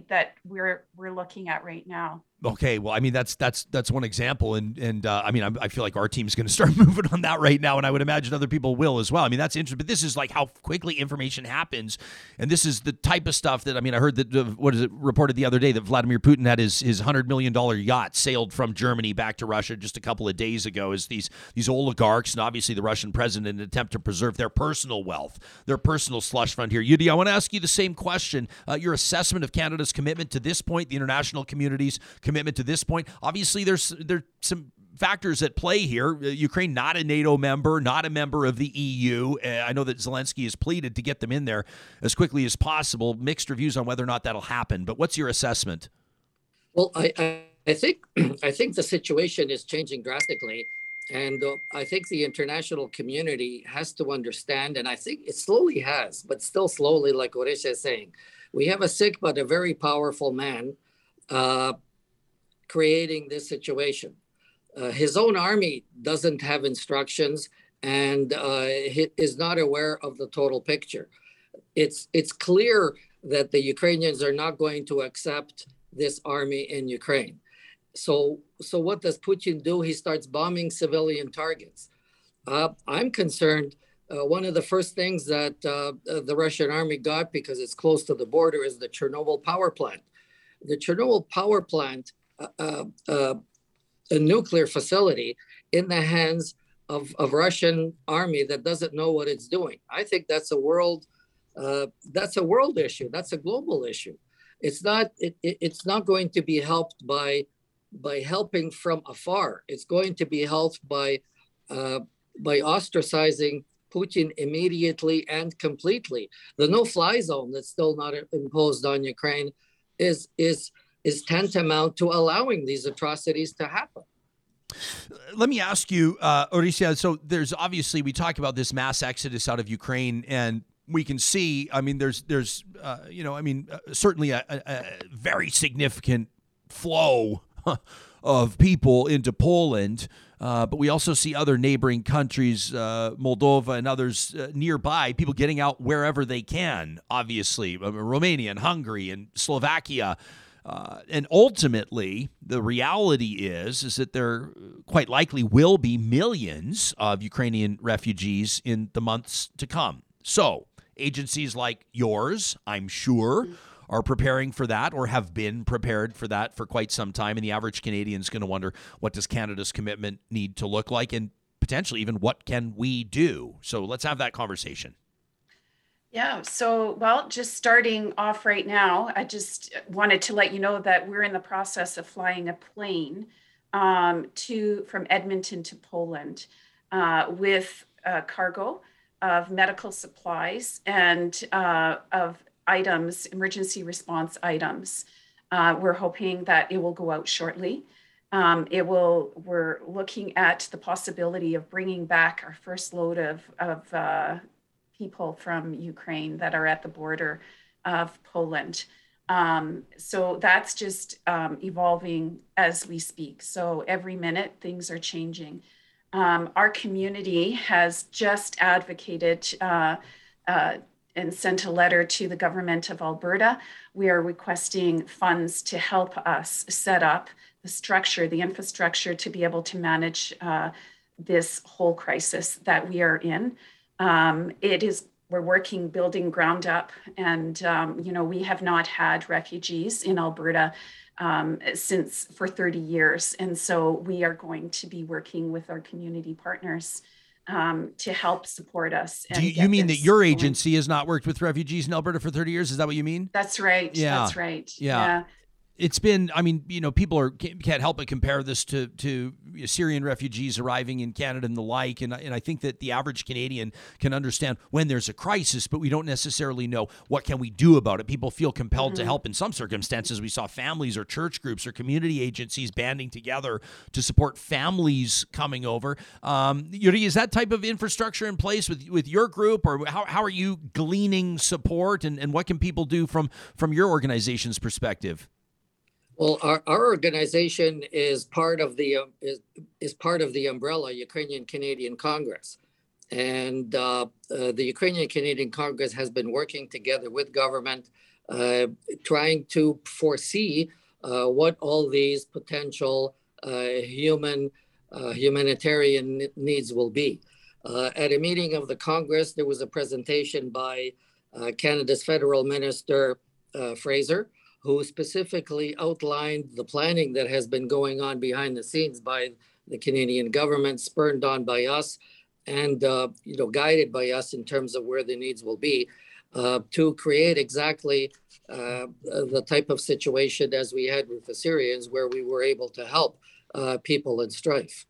that we're we're looking at right now Okay, well, I mean that's that's that's one example, and and uh, I mean I'm, i feel like our team's going to start moving on that right now, and I would imagine other people will as well. I mean that's interesting, but this is like how quickly information happens, and this is the type of stuff that I mean I heard that uh, what is it reported the other day that Vladimir Putin had his his hundred million dollar yacht sailed from Germany back to Russia just a couple of days ago. As these these oligarchs and obviously the Russian president attempt to preserve their personal wealth, their personal slush fund here. Yuri, I want to ask you the same question. Uh, your assessment of Canada's commitment to this point, the international community's commitment to this point. Obviously, there's there's some factors at play here. Uh, Ukraine not a NATO member, not a member of the EU. Uh, I know that Zelensky has pleaded to get them in there as quickly as possible. Mixed reviews on whether or not that'll happen. But what's your assessment? Well, I, I, think I think the situation is changing drastically. And uh, I think the international community has to understand, and I think it slowly has, but still slowly, like Orysia is saying. We have a sick but a very powerful man uh, creating this situation. Uh, his own army doesn't have instructions and uh, is not aware of the total picture. It's it's clear that the Ukrainians are not going to accept this army in Ukraine. So so what does Putin do? He starts bombing civilian targets. Uh, I'm concerned. Uh, one of the first things that uh, the Russian army got because it's close to the border is the Chernobyl power plant. The Chernobyl power plant a, a, a nuclear facility in the hands of, of Russian army that doesn't know what it's doing. I think that's a world uh, that's a world issue. That's a global issue. It's not it, it, it's not going to be helped by by helping from afar. It's going to be helped by uh, by ostracizing Putin immediately and completely. The no-fly zone that's still not imposed on Ukraine is is is tantamount to allowing these atrocities to happen. Let me ask you, uh, Orysia. So there's obviously we talk about this mass exodus out of Ukraine, and we can see. I mean, there's there's uh, you know, I mean, uh, certainly a, a, very significant flow of people into Poland. Uh, but we also see other neighboring countries, uh, Moldova and others uh, nearby, people getting out wherever they can, obviously, uh, Romania and Hungary and Slovakia. Uh, and ultimately, the reality is is that there quite likely will be millions of Ukrainian refugees in the months to come. So, agencies like yours, I'm sure, are preparing for that or have been prepared for that for quite some time. And the average Canadian is going to wonder what does Canada's commitment need to look like, and potentially even what can we do. So, let's have that conversation. Yeah, so well, just starting off right now, I just wanted to let you know that we're in the process of flying a plane um, to from Edmonton to Poland uh, with uh, cargo of medical supplies and uh, of items, emergency response items. Uh, we're hoping that it will go out shortly. Um, it will. We're looking at the possibility of bringing back our first load of of uh, people from Ukraine that are at the border of Poland. Um, so that's just um, evolving as we speak. So every minute things are changing. Um, our community has just advocated uh, uh, and sent a letter to the government of Alberta. We are requesting funds to help us set up the structure, the infrastructure to be able to manage uh, this whole crisis that we are in. Um, it is we're working building ground up, and um, you know we have not had refugees in Alberta um, since for 30 years, and so we are going to be working with our community partners um, to help support us. Do you, you mean that your agency going. has not worked with refugees in Alberta for 30 years? Is that what you mean? That's right. Yeah. That's right. yeah. yeah it's been i mean you know people are can't help but compare this to to syrian refugees arriving in canada and the like. And, and i think that the average canadian can understand when there's a crisis but we don't necessarily know what can we do about it. People feel compelled mm-hmm. to help in some circumstances. We saw families or church groups or community agencies banding together to support families coming over. Um, Yuri, is that type of infrastructure in place with with your group? Or how, how are you gleaning support? And, and what can people do from from your organization's perspective well, our, our organization is part of the uh, is, is part of the umbrella Ukrainian Canadian Congress, and uh, uh, the Ukrainian Canadian Congress has been working together with government, uh, trying to foresee uh, what all these potential uh, human uh, humanitarian needs will be. At a meeting of the Congress, there was a presentation by Canada's Federal Minister Fraser, who specifically outlined the planning that has been going on behind the scenes by the Canadian government, spurned on by us, and uh, you know guided by us in terms of where the needs will be, uh, to create exactly uh, the type of situation as we had with the Syrians, where we were able to help uh, people in strife.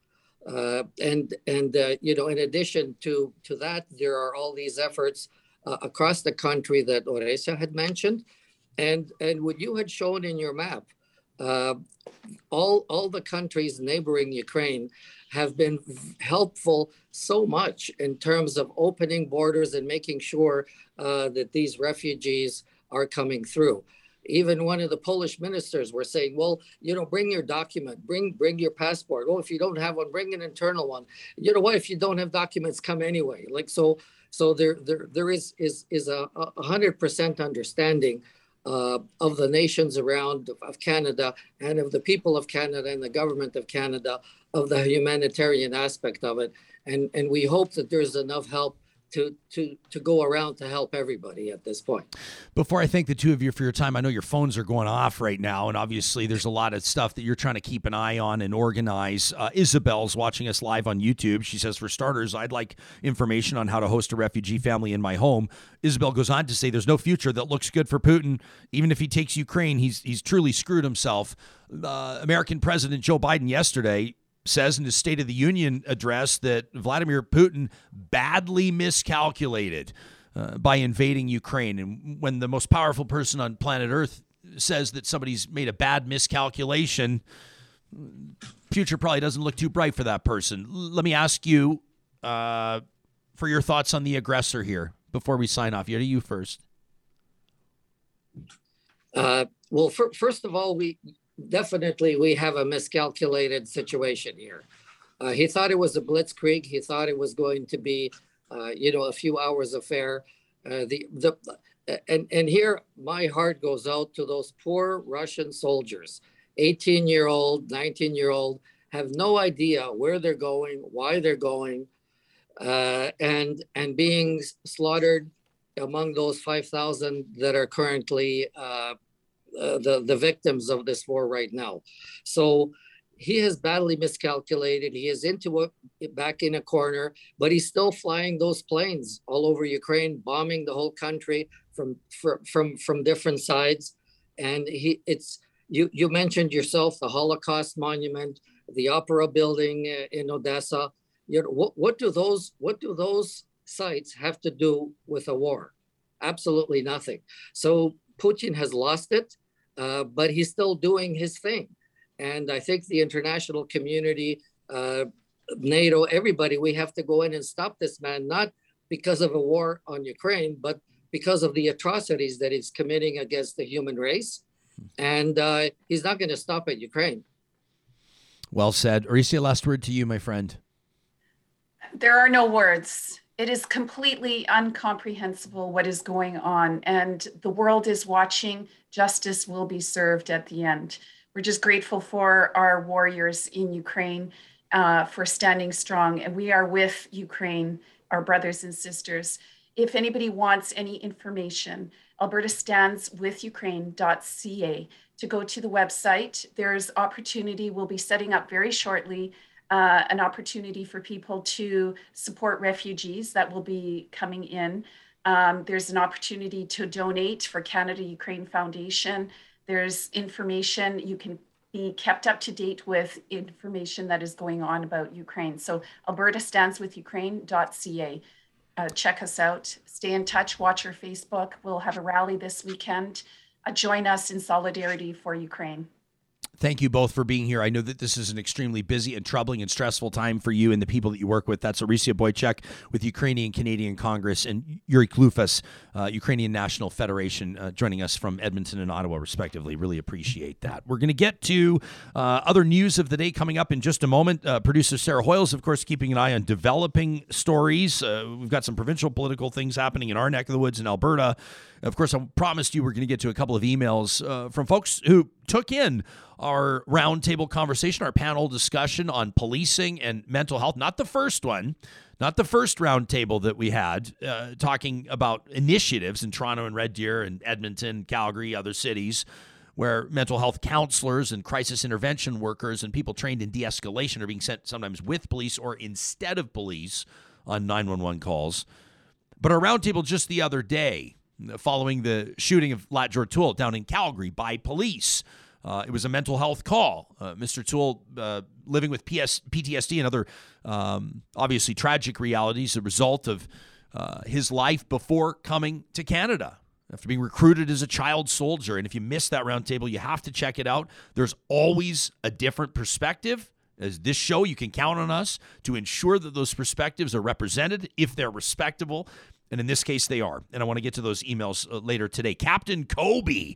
Uh, and and uh, you know, in addition to to that, there are all these efforts across the country that Orysia had mentioned, and and what you had shown in your map. all all the countries neighboring Ukraine have been helpful so much in terms of opening borders and making sure uh, that these refugees are coming through. Even one of the Polish ministers were saying, "Well, you know, bring your document, bring bring your passport. Oh, if you don't have one, bring an internal one. You know what? If you don't have documents, come anyway." Like so, so there there there is is is a hundred percent understanding uh, of the nations around of Canada and of the people of Canada and the government of Canada of the humanitarian aspect of it. And, and we hope that there's enough help to to to go around to help everybody at this point. Before I thank the two of you for your time, I know your phones are going off right now, and obviously there's a lot of stuff that you're trying to keep an eye on and organize. Uh, Isabel's watching us live on YouTube. She says, for starters, I'd like information on how to host a refugee family in my home. Isabel goes on to say, there's no future that looks good for Putin. Even if he takes Ukraine, he's he's truly screwed himself. Uh, American President Joe Biden yesterday says in his State of the Union address that Vladimir Putin badly miscalculated uh, by invading Ukraine. And when the most powerful person on planet Earth says that somebody's made a bad miscalculation, future probably doesn't look too bright for that person. Let me ask you uh, for your thoughts on the aggressor here before we sign off. You to you first. Uh, well, for, first of all, we definitely we have a miscalculated situation here. Uh, he thought it was a blitzkrieg. He thought it was going to be, uh, you know, a few hours affair. Uh, the the and and here my heart goes out to those poor Russian soldiers, 18 year old, 19 year old, have no idea where they're going, why they're going, uh, and and being slaughtered among those 5,000 that are currently uh, the the victims of this war right now. So he has badly miscalculated. He is into it back in a corner, but he's still flying those planes all over Ukraine, bombing the whole country from from from different sides. And he it's you you mentioned yourself the Holocaust monument, the opera building uh, in Odessa. You know what what do those what do those sites have to do with a war? Absolutely nothing. So Putin has lost it. Uh, but he's still doing his thing. And I think the international community, uh, NATO, everybody, we have to go in and stop this man, not because of a war on Ukraine, but because of the atrocities that he's committing against the human race. And uh, he's not going to stop at Ukraine. Well said. Orysia, last word to you, my friend. There are no words. It is completely incomprehensible what is going on, and the world is watching. Justice will be served at the end. We're just grateful for our warriors in Ukraine uh, for standing strong, and we are with Ukraine, our brothers and sisters. If anybody wants any information, Alberta stands with Ukraine.ca to go to the website. There's opportunity. We'll be setting up very shortly uh, an opportunity for people to support refugees that will be coming in. Um, there's an opportunity to donate for Canada Ukraine Foundation. There's information you can be kept up to date with information that is going on about Ukraine. So Alberta stands with Ukraine.ca. Uh, check us out. Stay in touch. Watch our Facebook. We'll have a rally this weekend. Uh, join us in solidarity for Ukraine. Thank you both for being here. I know that this is an extremely busy and troubling and stressful time for you and the people that you work with. That's Orysia Boychuk with Ukrainian Canadian Congress and Yuri Klufas, uh, Ukrainian National Federation, uh, joining us from Edmonton and Ottawa, respectively. Really appreciate that. We're going to get to uh, other news of the day coming up in just a moment. Uh, producer Sarah Hoyles, of course, keeping an eye on developing stories. Uh, we've got some provincial political things happening in our neck of the woods in Alberta. Of course, I promised you we're going to get to a couple of emails uh, from folks who took in our roundtable conversation, our panel discussion on policing and mental health. Not the first one, not the first roundtable that we had, uh, talking about initiatives in Toronto and Red Deer and Edmonton, Calgary, other cities. Where mental health counselors and crisis intervention workers and people trained in de escalation are being sent sometimes with police or instead of police on 911 calls. But our roundtable just the other day, following the shooting of Lat Tuel down in Calgary by police. Uh, it was a mental health call. Uh, Mr. Tuel, uh, living with PS- PTSD and other um, obviously tragic realities, a result of uh, his life before coming to Canada after being recruited as a child soldier. And if you missed that roundtable, you have to check it out. There's always a different perspective. As this show, you can count on us to ensure that those perspectives are represented if they're respectable. And in this case, they are. And I want to get to those emails uh, later today. Captain Coby,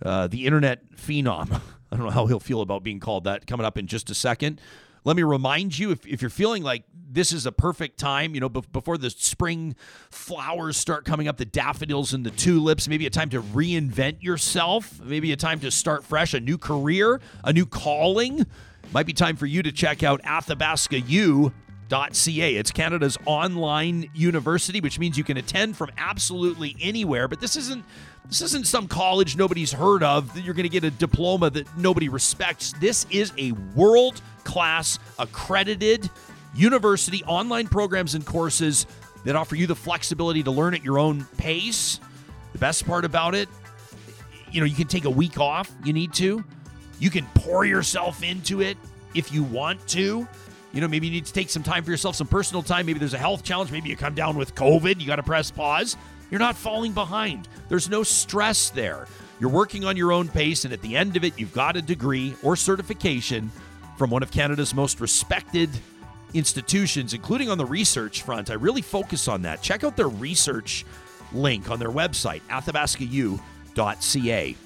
uh, the internet phenom. I don't know how he'll feel about being called that coming up in just a second. Let me remind you if, if you're feeling like this is a perfect time, you know, be- before the spring flowers start coming up, the daffodils and the tulips, maybe a time to reinvent yourself, maybe a time to start fresh, a new career, a new calling. Might be time for you to check out Athabasca U Ca. It's Canada's online university, which means you can attend from absolutely anywhere. But this isn't this isn't some college nobody's heard of that you're going to get a diploma that nobody respects. This is a world class accredited university online programs and courses that offer you the flexibility to learn at your own pace. The best part about it, you know, you can take a week off, you need to. You can pour yourself into it if you want to. You know, maybe you need to take some time for yourself, some personal time. Maybe there's a health challenge. Maybe you come down with COVID. You got to press pause. You're not falling behind. There's no stress there. You're working on your own pace, and at the end of it, you've got a degree or certification from one of Canada's most respected institutions, including on the research front. I really focus on that. Check out their research link on their website, athabascau.ca.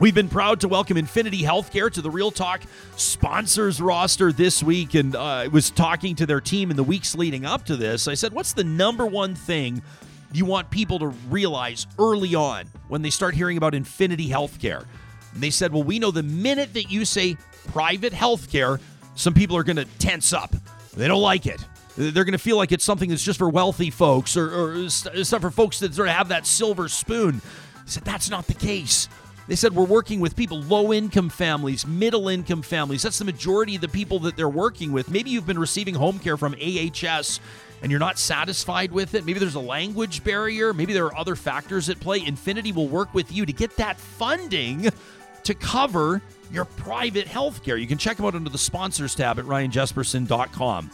We've been proud to welcome Infinity Healthcare to the Real Talk sponsors roster this week. And uh, I was talking to their team in the weeks leading up to this. I said, What's the number one thing you want people to realize early on when they start hearing about Infinity Healthcare? And they said, Well, we know the minute that you say private healthcare, some people are going to tense up. They don't like it. They're going to feel like it's something that's just for wealthy folks or, or stuff for folks that sort of have that silver spoon. I said, That's not the case. They said we're working with people, low income families, middle income families. That's the majority of the people that they're working with. Maybe you've been receiving home care from AHS and you're not satisfied with it. Maybe there's a language barrier. Maybe there are other factors at play. Infinity will work with you to get that funding to cover your private health care. You can check them out under the sponsors tab at ryanjesperson.com.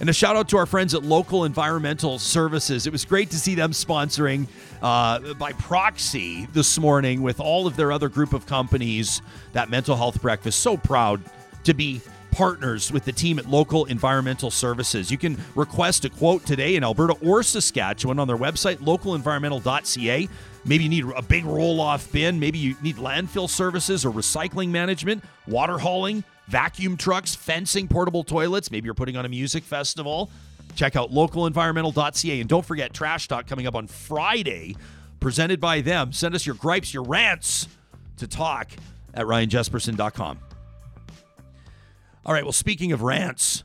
And a shout out to our friends at Local Environmental Services. It was great to see them sponsoring uh, by proxy this morning with all of their other group of companies that mental health breakfast. So proud to be partners with the team at Local Environmental Services. You can request a quote today in Alberta or Saskatchewan on their website, localenvironmental.ca. Maybe you need a big roll off bin. Maybe you need landfill services or recycling management, water hauling, vacuum trucks, fencing, portable toilets. Maybe you're putting on a music festival. Check out localenvironmental.ca. And don't forget Trash Talk coming up on Friday, presented by them. Send us your gripes, your rants to talk at ryanjesperson.com. All right, well, speaking of rants,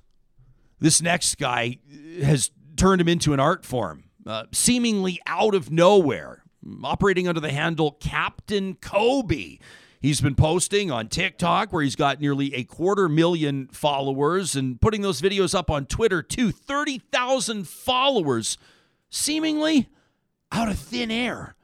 this next guy has turned him into an art form, uh, seemingly out of nowhere, operating under the handle Captain Coby. He's been posting on TikTok, where he's got nearly a quarter million followers, and putting those videos up on Twitter too. 30,000 followers, seemingly out of thin air.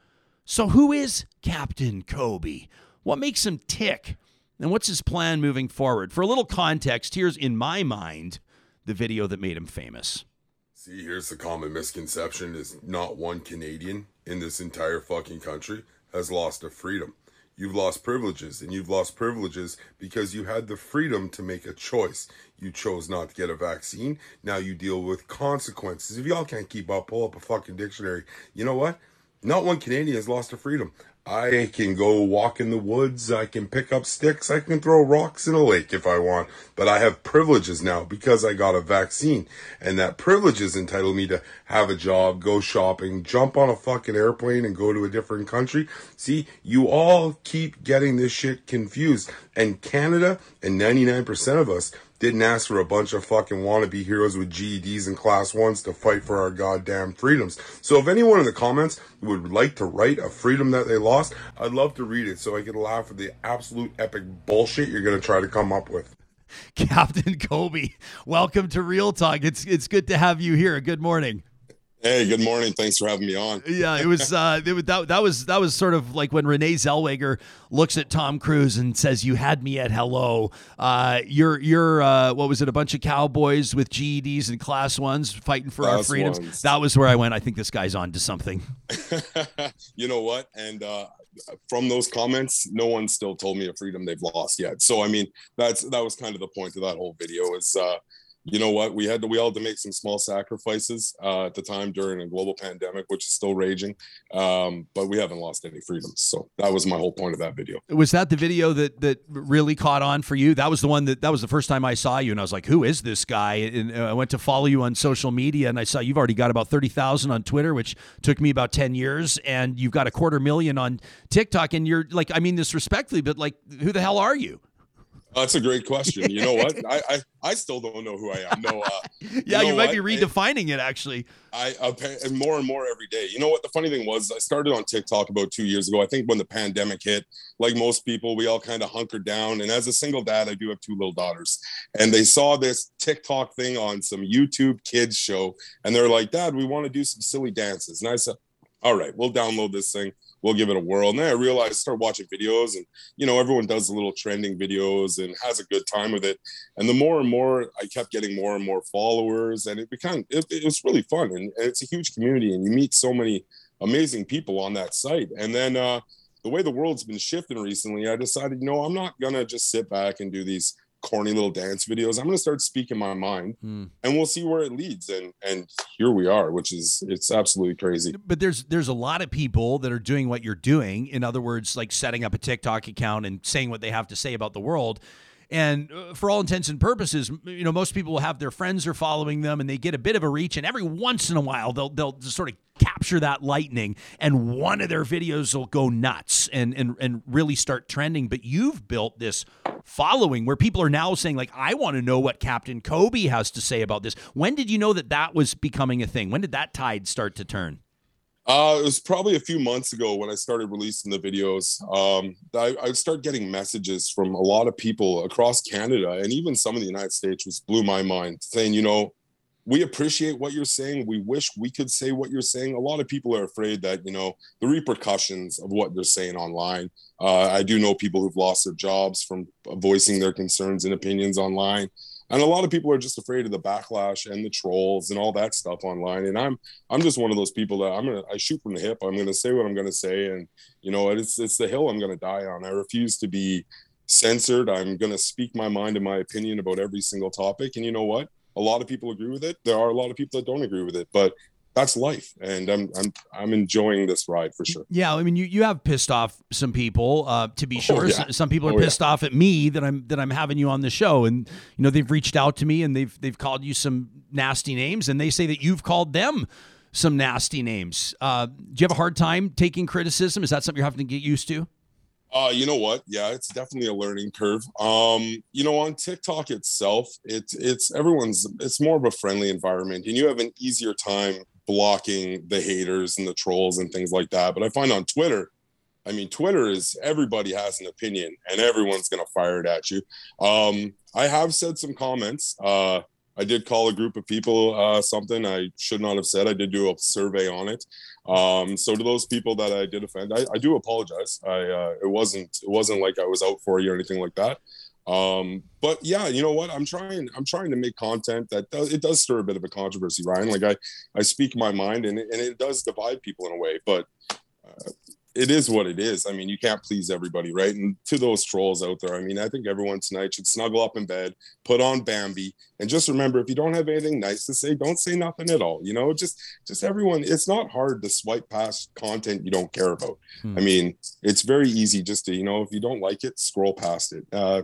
So, who is Captain Coby? What makes him tick? And what's his plan moving forward? For a little context, here's, in my mind, the video that made him famous. See, here's the common misconception is not one Canadian in this entire fucking country has lost a freedom. you've lost privileges. And you've lost privileges because you had the freedom to make a choice. You chose not to get a vaccine. Now you deal with consequences. If y'all can't keep up, pull up a fucking dictionary. You know what? Not one Canadian has lost their freedom. I can go walk in the woods. I can pick up sticks. I can throw rocks in a lake if I want. But I have privileges now because I got a vaccine. And that privileges entitle me to have a job, go shopping, jump on a fucking airplane and go to a different country. See, you all keep getting this shit confused. And Canada and 99% of us didn't ask for a bunch of fucking wannabe heroes with GEDs and class ones to fight for our goddamn freedoms. So if anyone in the comments would like to write a freedom that they lost, I'd love to read it so I can laugh at the absolute epic bullshit you're gonna try to come up with. Captain Coby, welcome to Real Talk. It's it's good to have you here. Good morning. Hey, good morning. Thanks for having me on. Yeah, it was uh it was, that, that was that was sort of like when Renee Zellweger looks at Tom Cruise and says, "You had me at hello." Uh, you're you're uh, what was it? A bunch of cowboys with GEDs and class ones fighting for our freedoms. ones. That was where I went. I think this guy's on to something. you know what? And uh, from those comments, no one still told me a freedom they've lost yet. So I mean, that's that was kind of the point of that whole video. Is uh, you know what? We had to we all had to make some small sacrifices uh, at the time during a global pandemic, which is still raging. Um, but we haven't lost any freedoms. So that was my whole point of that video. Was that the video that that really caught on for you? That was the one that that was the first time I saw you, and I was like, "Who is this guy?" And uh, I went to follow you on social media, and I saw you've already got about thirty thousand on Twitter, which took me about ten years, and you've got a quarter million on TikTok, and you're like, I mean this respectfully, but like, who the hell are you? That's a great question. You know what? I, I I still don't know who I am. No. Uh, Yeah, know you, might what? be redefining it actually. I and more and more every day. You know what? The funny thing was, I started on TikTok about two years ago. I think when the pandemic hit, like most people, we all kind of hunkered down. And as a single dad, I do have two little daughters, and they saw this TikTok thing on some YouTube kids show, and they're like, "Dad, we want to do some silly dances." And I said, "All right, we'll download this thing." We'll give it a whirl. And then I realized, start watching videos, and you know, everyone does little trending videos and has a good time with it. And the more and more I kept getting more and more followers, and it became it, it was really fun. And, and it's a huge community, and you meet so many amazing people on that site. And then uh, the way the world's been shifting recently, I decided, you know, I'm not gonna just sit back and do these corny little dance videos. I'm gonna start speaking my mind, Hmm. and we'll see where it leads. And and here we are, which is it's absolutely crazy. But there's there's a lot of people that are doing what you're doing. In other words, like setting up a TikTok account and saying what they have to say about the world. And uh, for all intents and purposes, you know, most people will have their friends are following them, and they get a bit of a reach. And every once in a while, they'll they'll just sort of capture that lightning, and one of their videos will go nuts and and and really start trending. But you've built this following where people are now saying, like, I want to know what Captain Coby has to say about this. When did you know that that was becoming a thing? When did that tide start to turn? Uh, it was probably a few months ago when I started releasing the videos. Um, I, I start getting messages from a lot of people across Canada and even some in the United States, which blew my mind, saying, you know, we appreciate what you're saying. We wish we could say what you're saying. A lot of people are afraid that, you know, the repercussions of what they're saying online. Uh, I do know people who've lost their jobs from voicing their concerns and opinions online and a lot of people are just afraid of the backlash and the trolls and all that stuff online. And i'm i'm just one of those people that i'm gonna i shoot from the hip. I'm gonna say what i'm gonna say. And you know it's it's the hill i'm gonna die on. I refuse to be censored. I'm gonna speak my mind and my opinion about every single topic. And you know what? A lot of people agree with it. There are a lot of people that don't agree with it. But that's life and i'm i'm i'm enjoying this ride for sure Yeah, I mean, you, you have pissed off some people, uh, to be sure. Oh, yeah. S- Some people are Oh, yeah. pissed off at me that I'm that I'm having you on the show, and you know they've reached out to me and they've they've called you some nasty names, and they say that you've called them some nasty names. Uh, do you have a hard time taking criticism? Is that something you're having to get used to? Uh, you know what? Yeah, it's definitely a learning curve. Um, you know, on TikTok itself, it's it's everyone's it's more of a friendly environment, and you have an easier time blocking the haters and the trolls and things like that. But I find on Twitter, I mean, Twitter is everybody has an opinion, and everyone's gonna fire it at you. Um, I have said some comments. Uh, I did call a group of people uh, something I should not have said. I did do a survey on it. Um, so to those people that I did offend, I, I do apologize. I uh, it wasn't it wasn't like I was out for you or anything like that. Um, but yeah, you know what? I'm trying I'm trying to make content that does it does stir a bit of a controversy, Ryan. Like I I speak my mind and it, and it does divide people in a way. But uh, it is what it is. I mean, you can't please everybody, right? And to those trolls out there, I mean, I think everyone tonight should snuggle up in bed, put on Bambi, and just remember if you don't have anything nice to say, don't say nothing at all. You know, just just everyone, it's not hard to swipe past content you don't care about. Hmm. I mean, it's very easy just to, you know, if you don't like it, scroll past it. Uh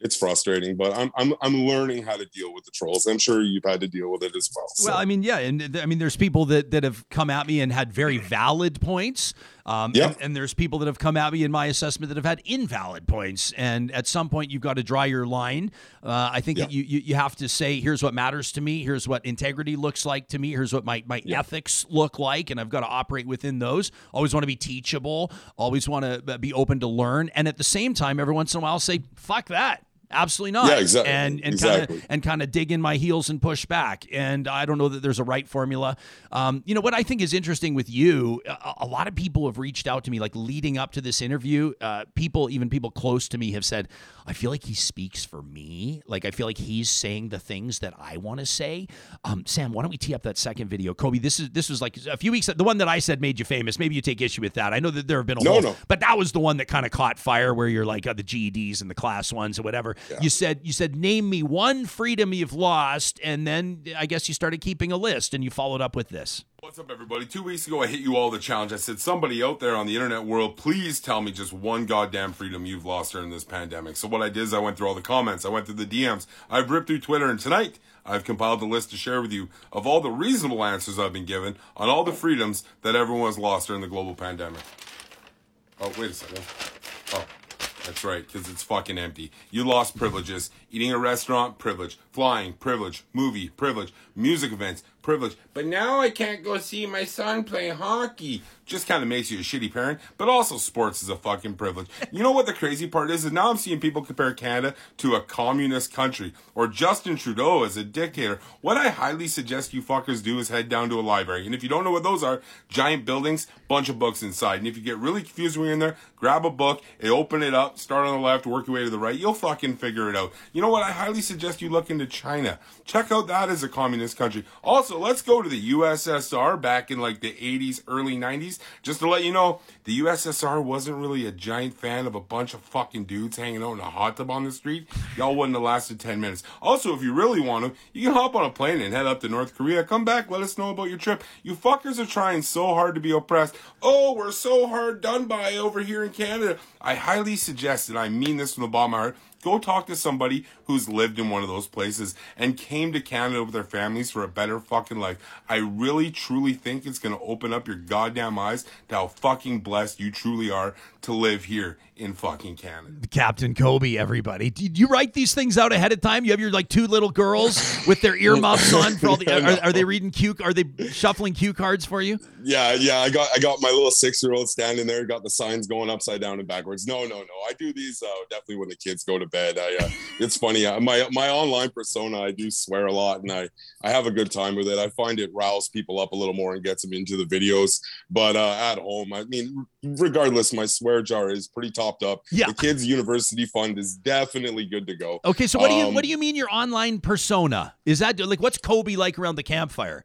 it's frustrating, but I'm I'm I'm learning how to deal with the trolls. I'm sure you've had to deal with it as well. so. Well, I mean, yeah, and I mean, there's people that that have come at me and had very valid points. Um, Yeah. and, and there's people that have come at me in my assessment that have had invalid points. And at some point, you've got to draw your line. Uh, I think that you, you you have to say, here's what matters to me. Here's what integrity looks like to me. Here's what my my ethics look like, and I've got to operate within those. Always want to be teachable. Always want to be open to learn. And at the same time, every once in a while, say, fuck that. Absolutely not. Yeah, exactly. And and Exactly. kind of and kind of dig in my heels and push back. And I don't know that there's a right formula. Um, you know what I think is interesting with you. A, a lot of people have reached out to me, like leading up to this interview. Uh, people, even people close to me, have said, "I feel like he speaks for me. Like I feel like he's saying the things that I want to say." Um, Sam, why don't we tee up that second video, Coby? This is this was like a few weeks. The one that I said made you famous. Maybe you take issue with that. I know that there have been a No, whole, no. but that was the one that kind of caught fire, where you're like uh, the GEDs and the class ones or whatever. You said you said name me one freedom you've lost, and then I guess you started keeping a list, and you followed up with this. What's up, everybody? Two weeks ago, I hit you all the challenge. I said, somebody out there on the internet world, please tell me just one goddamn freedom you've lost during this pandemic. So what I did is I went through all the comments, I went through the DMs, I've ripped through Twitter, and tonight I've compiled a list to share with you of all the reasonable answers I've been given on all the freedoms that everyone has lost during the global pandemic. Oh, wait a second. Oh, that's right, because it's fucking empty. You lost privileges. Eating at a restaurant, privilege. Flying, privilege. Movie, privilege. Music events, privilege. But now I can't go see my son play hockey. Just kind of makes you a shitty parent, but also sports is a fucking privilege. You know what the crazy part is? Is now I'm seeing people compare Canada to a communist country or Justin Trudeau as a dictator. What I highly suggest you fuckers do is head down to a library. And if you don't know what those are, giant buildings, bunch of books inside. And if you get really confused when you're in there, grab a book and open it up, start on the left, work your way to the right. You'll fucking figure it out. You know what? I highly suggest you look into China. Check out that as a communist country. Also, let's go to the USSR back in like the 80s, early 90s. Just to let you know, the USSR wasn't really a giant fan of a bunch of fucking dudes hanging out in a hot tub on the street. Y'all wouldn't have lasted 10 minutes. Also, if you really want to, you can hop on a plane and head up to North Korea. Come back, let us know about your trip. You fuckers are trying so hard to be oppressed. Oh, we're so hard done by over here in Canada. I highly suggest, and I mean this from the bottom of my heart, go talk to somebody who's lived in one of those places and came to Canada with their families for a better fucking life. I really truly think it's going to open up your goddamn eyes to how fucking blessed you truly are to live here in fucking Canada. Captain Coby, everybody. Did you write these things out ahead of time? You have your like two little girls with their earmuffs on for all the. Are, are they reading cue? Are they shuffling cue cards for you? Yeah, yeah. I got I got my little six year old standing there, got the signs going upside down and backwards. No, no, no. I do these uh, definitely when the kids go to bed. I uh, it's funny. Uh, my my online persona, I do swear a lot, and I I have a good time with it. I find it riles people up a little more and gets them into the videos. But uh, at home, I mean, regardless, my swear jar is pretty topped up. Yeah. The kids' university fund is definitely good to go. Okay, so what do you Um, what do you mean your online persona? Is that like what's Coby like around the campfire?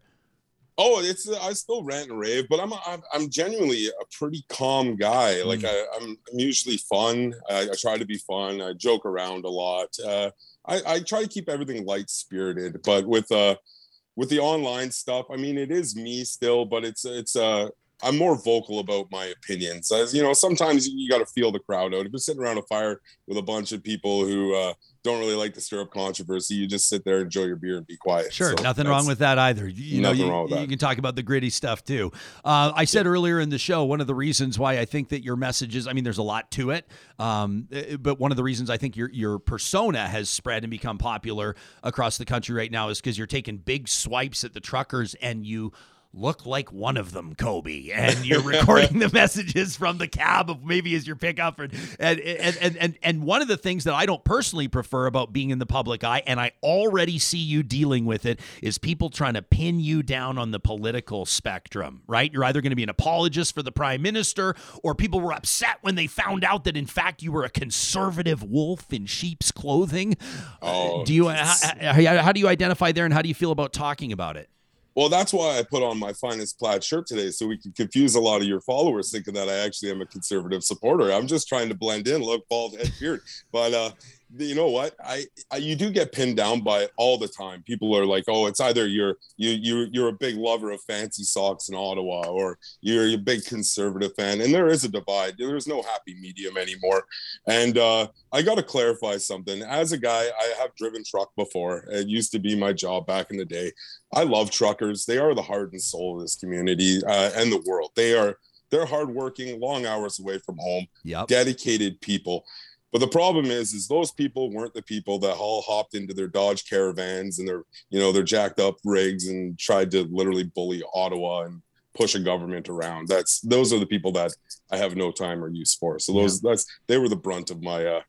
Oh, it's I still rant and rave, but I'm I'm, I'm genuinely a pretty calm guy. Like I, I'm, I'm usually fun. I, I try to be fun. I joke around a lot. Uh, I, I try to keep everything light spirited, but with uh with the online stuff, I mean, it is me still, but it's it's uh I'm more vocal about my opinions. As you know, sometimes you, got to feel the crowd out. If you're sitting around a fire with a bunch of people who uh, don't really like to stir up controversy, you just sit there, enjoy your beer, and be quiet. Sure, So nothing wrong with that either. You, know, you, wrong with you can talk about the gritty stuff too. Uh, I said earlier in the show, one of the reasons why I think that your messages, I mean, there's a lot to it, um, eh, but one of the reasons I think your your persona has spread and become popular across the country right now is because you're taking big swipes at the truckers and you look like one of them, Coby, and you're recording the messages from the cab of maybe as your pickup, and and, and and and one of the things that I don't personally prefer about being in the public eye, and I already see you dealing with it, is people trying to pin you down on the political spectrum. Right? You're either going to be an apologist for the prime minister, or people were upset when they found out that in fact you were a conservative wolf in sheep's clothing. Oh, do you how, how, how do you identify there, and how do you feel about talking about it? Well, that's why I put on my finest plaid shirt today, so we can confuse a lot of your followers thinking that I actually am a conservative supporter. I'm just trying to blend in, look bald head beard. But uh, you know what? I, I, you do get pinned down by it all the time. People are like, "Oh, it's either you're you you you're a big lover of fancy socks in Ottawa, or you're a big conservative fan." And there is a divide. There's no happy medium anymore. And uh, I got to clarify something. As a guy, I have driven truck before. It used to be my job back in the day. I love truckers. They are the heart and soul of this community uh, and the world. They are they're hardworking, long hours away from home, Yep. dedicated people. But the problem is, is those people weren't the people that all hopped into their Dodge Caravans and their, you know, their jacked up rigs and tried to literally bully Ottawa and push a government around. That's those are the people that I have no time or use for. So those that's they were the brunt of my uh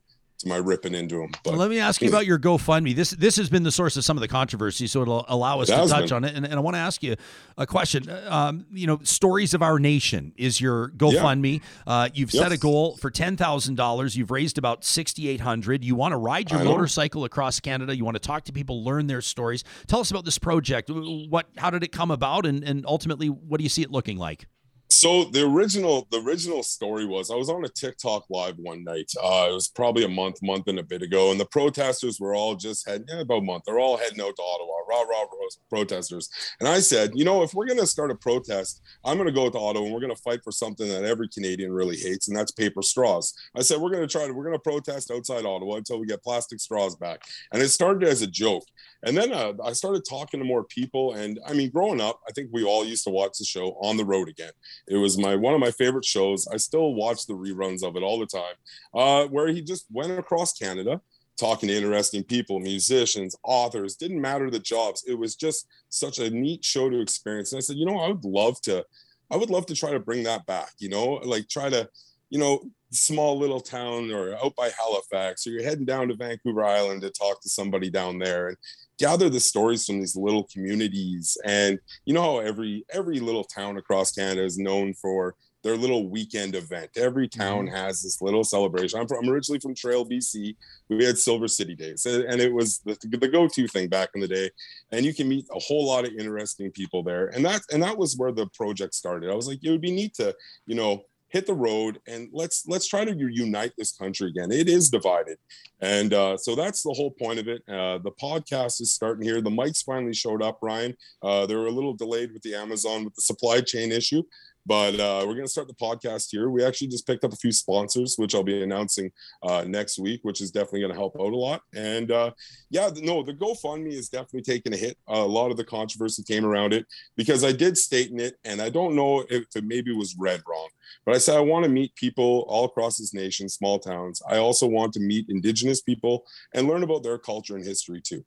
to my ripping into them. But Well, let me ask you about your GoFundMe. This this has been the source of some of the controversy, so it'll allow us It to touch been. on it. And, and I want to ask you a question. Um, you know, stories of our nation is your GoFundMe. Uh, you've set a goal for ten thousand dollars. You've raised about sixty eight hundred. You want to ride your motorcycle across Canada. You want to talk to people, learn their stories. Tell us about this project. What? How did it come about? And and ultimately, what do you see it looking like? So the original the original story was I was on a TikTok live one night. Uh, it was probably a month, month and a bit ago, and the protesters were all just heading yeah, about a month. They're all heading out to Ottawa, rah rah rah protesters. And I said, you know, if we're gonna start a protest, I'm gonna go to Ottawa and we're gonna fight for something that every Canadian really hates, and that's paper straws. I said we're gonna try to we're gonna protest outside Ottawa until we get plastic straws back. And it started as a joke. And then uh, I started talking to more people. And I mean, growing up, I think we all used to watch the show On the Road Again. It was my one of my favorite shows. I still watch the reruns of it all the time, uh, where he just went across Canada talking to interesting people, musicians, authors. Didn't matter the jobs. It was just such a neat show to experience. And I said, you know, I would love to, I would love to try to bring that back. You know, like try to, you know, small little town or out by Halifax, or you're heading down to Vancouver Island to talk to somebody down there and gather the stories from these little communities. And you know how every every little town across Canada is known for their little weekend event. Every town mm-hmm. has this little celebration. I'm, from, I'm originally from Trail, BC. We had Silver City Days, and and it was the, the go-to thing back in the day. And you can meet a whole lot of interesting people there. And that and that was where the project started. I was like, it would be neat to, you know, hit the road and let's let's try to unite this country again. It is divided, and uh, so that's the whole point of it. Uh, the podcast is starting here. The mics finally showed up, Ryan. Uh, they were a little delayed with the Amazon with the supply chain issue, but uh, we're going to start the podcast here. We actually just picked up a few sponsors, which I'll be announcing uh, next week, which is definitely going to help out a lot. And uh, yeah, no, the GoFundMe is definitely taking a hit. a lot of the controversy came around it because I did state in it, and I don't know if it maybe was read wrong, but I said I want to meet people all across this nation, small towns. I also want to meet Indigenous people and learn about their culture and history too.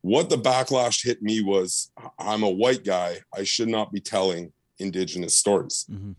What the backlash hit me was I'm a white guy. I should not be telling Indigenous stories. Mm-hmm.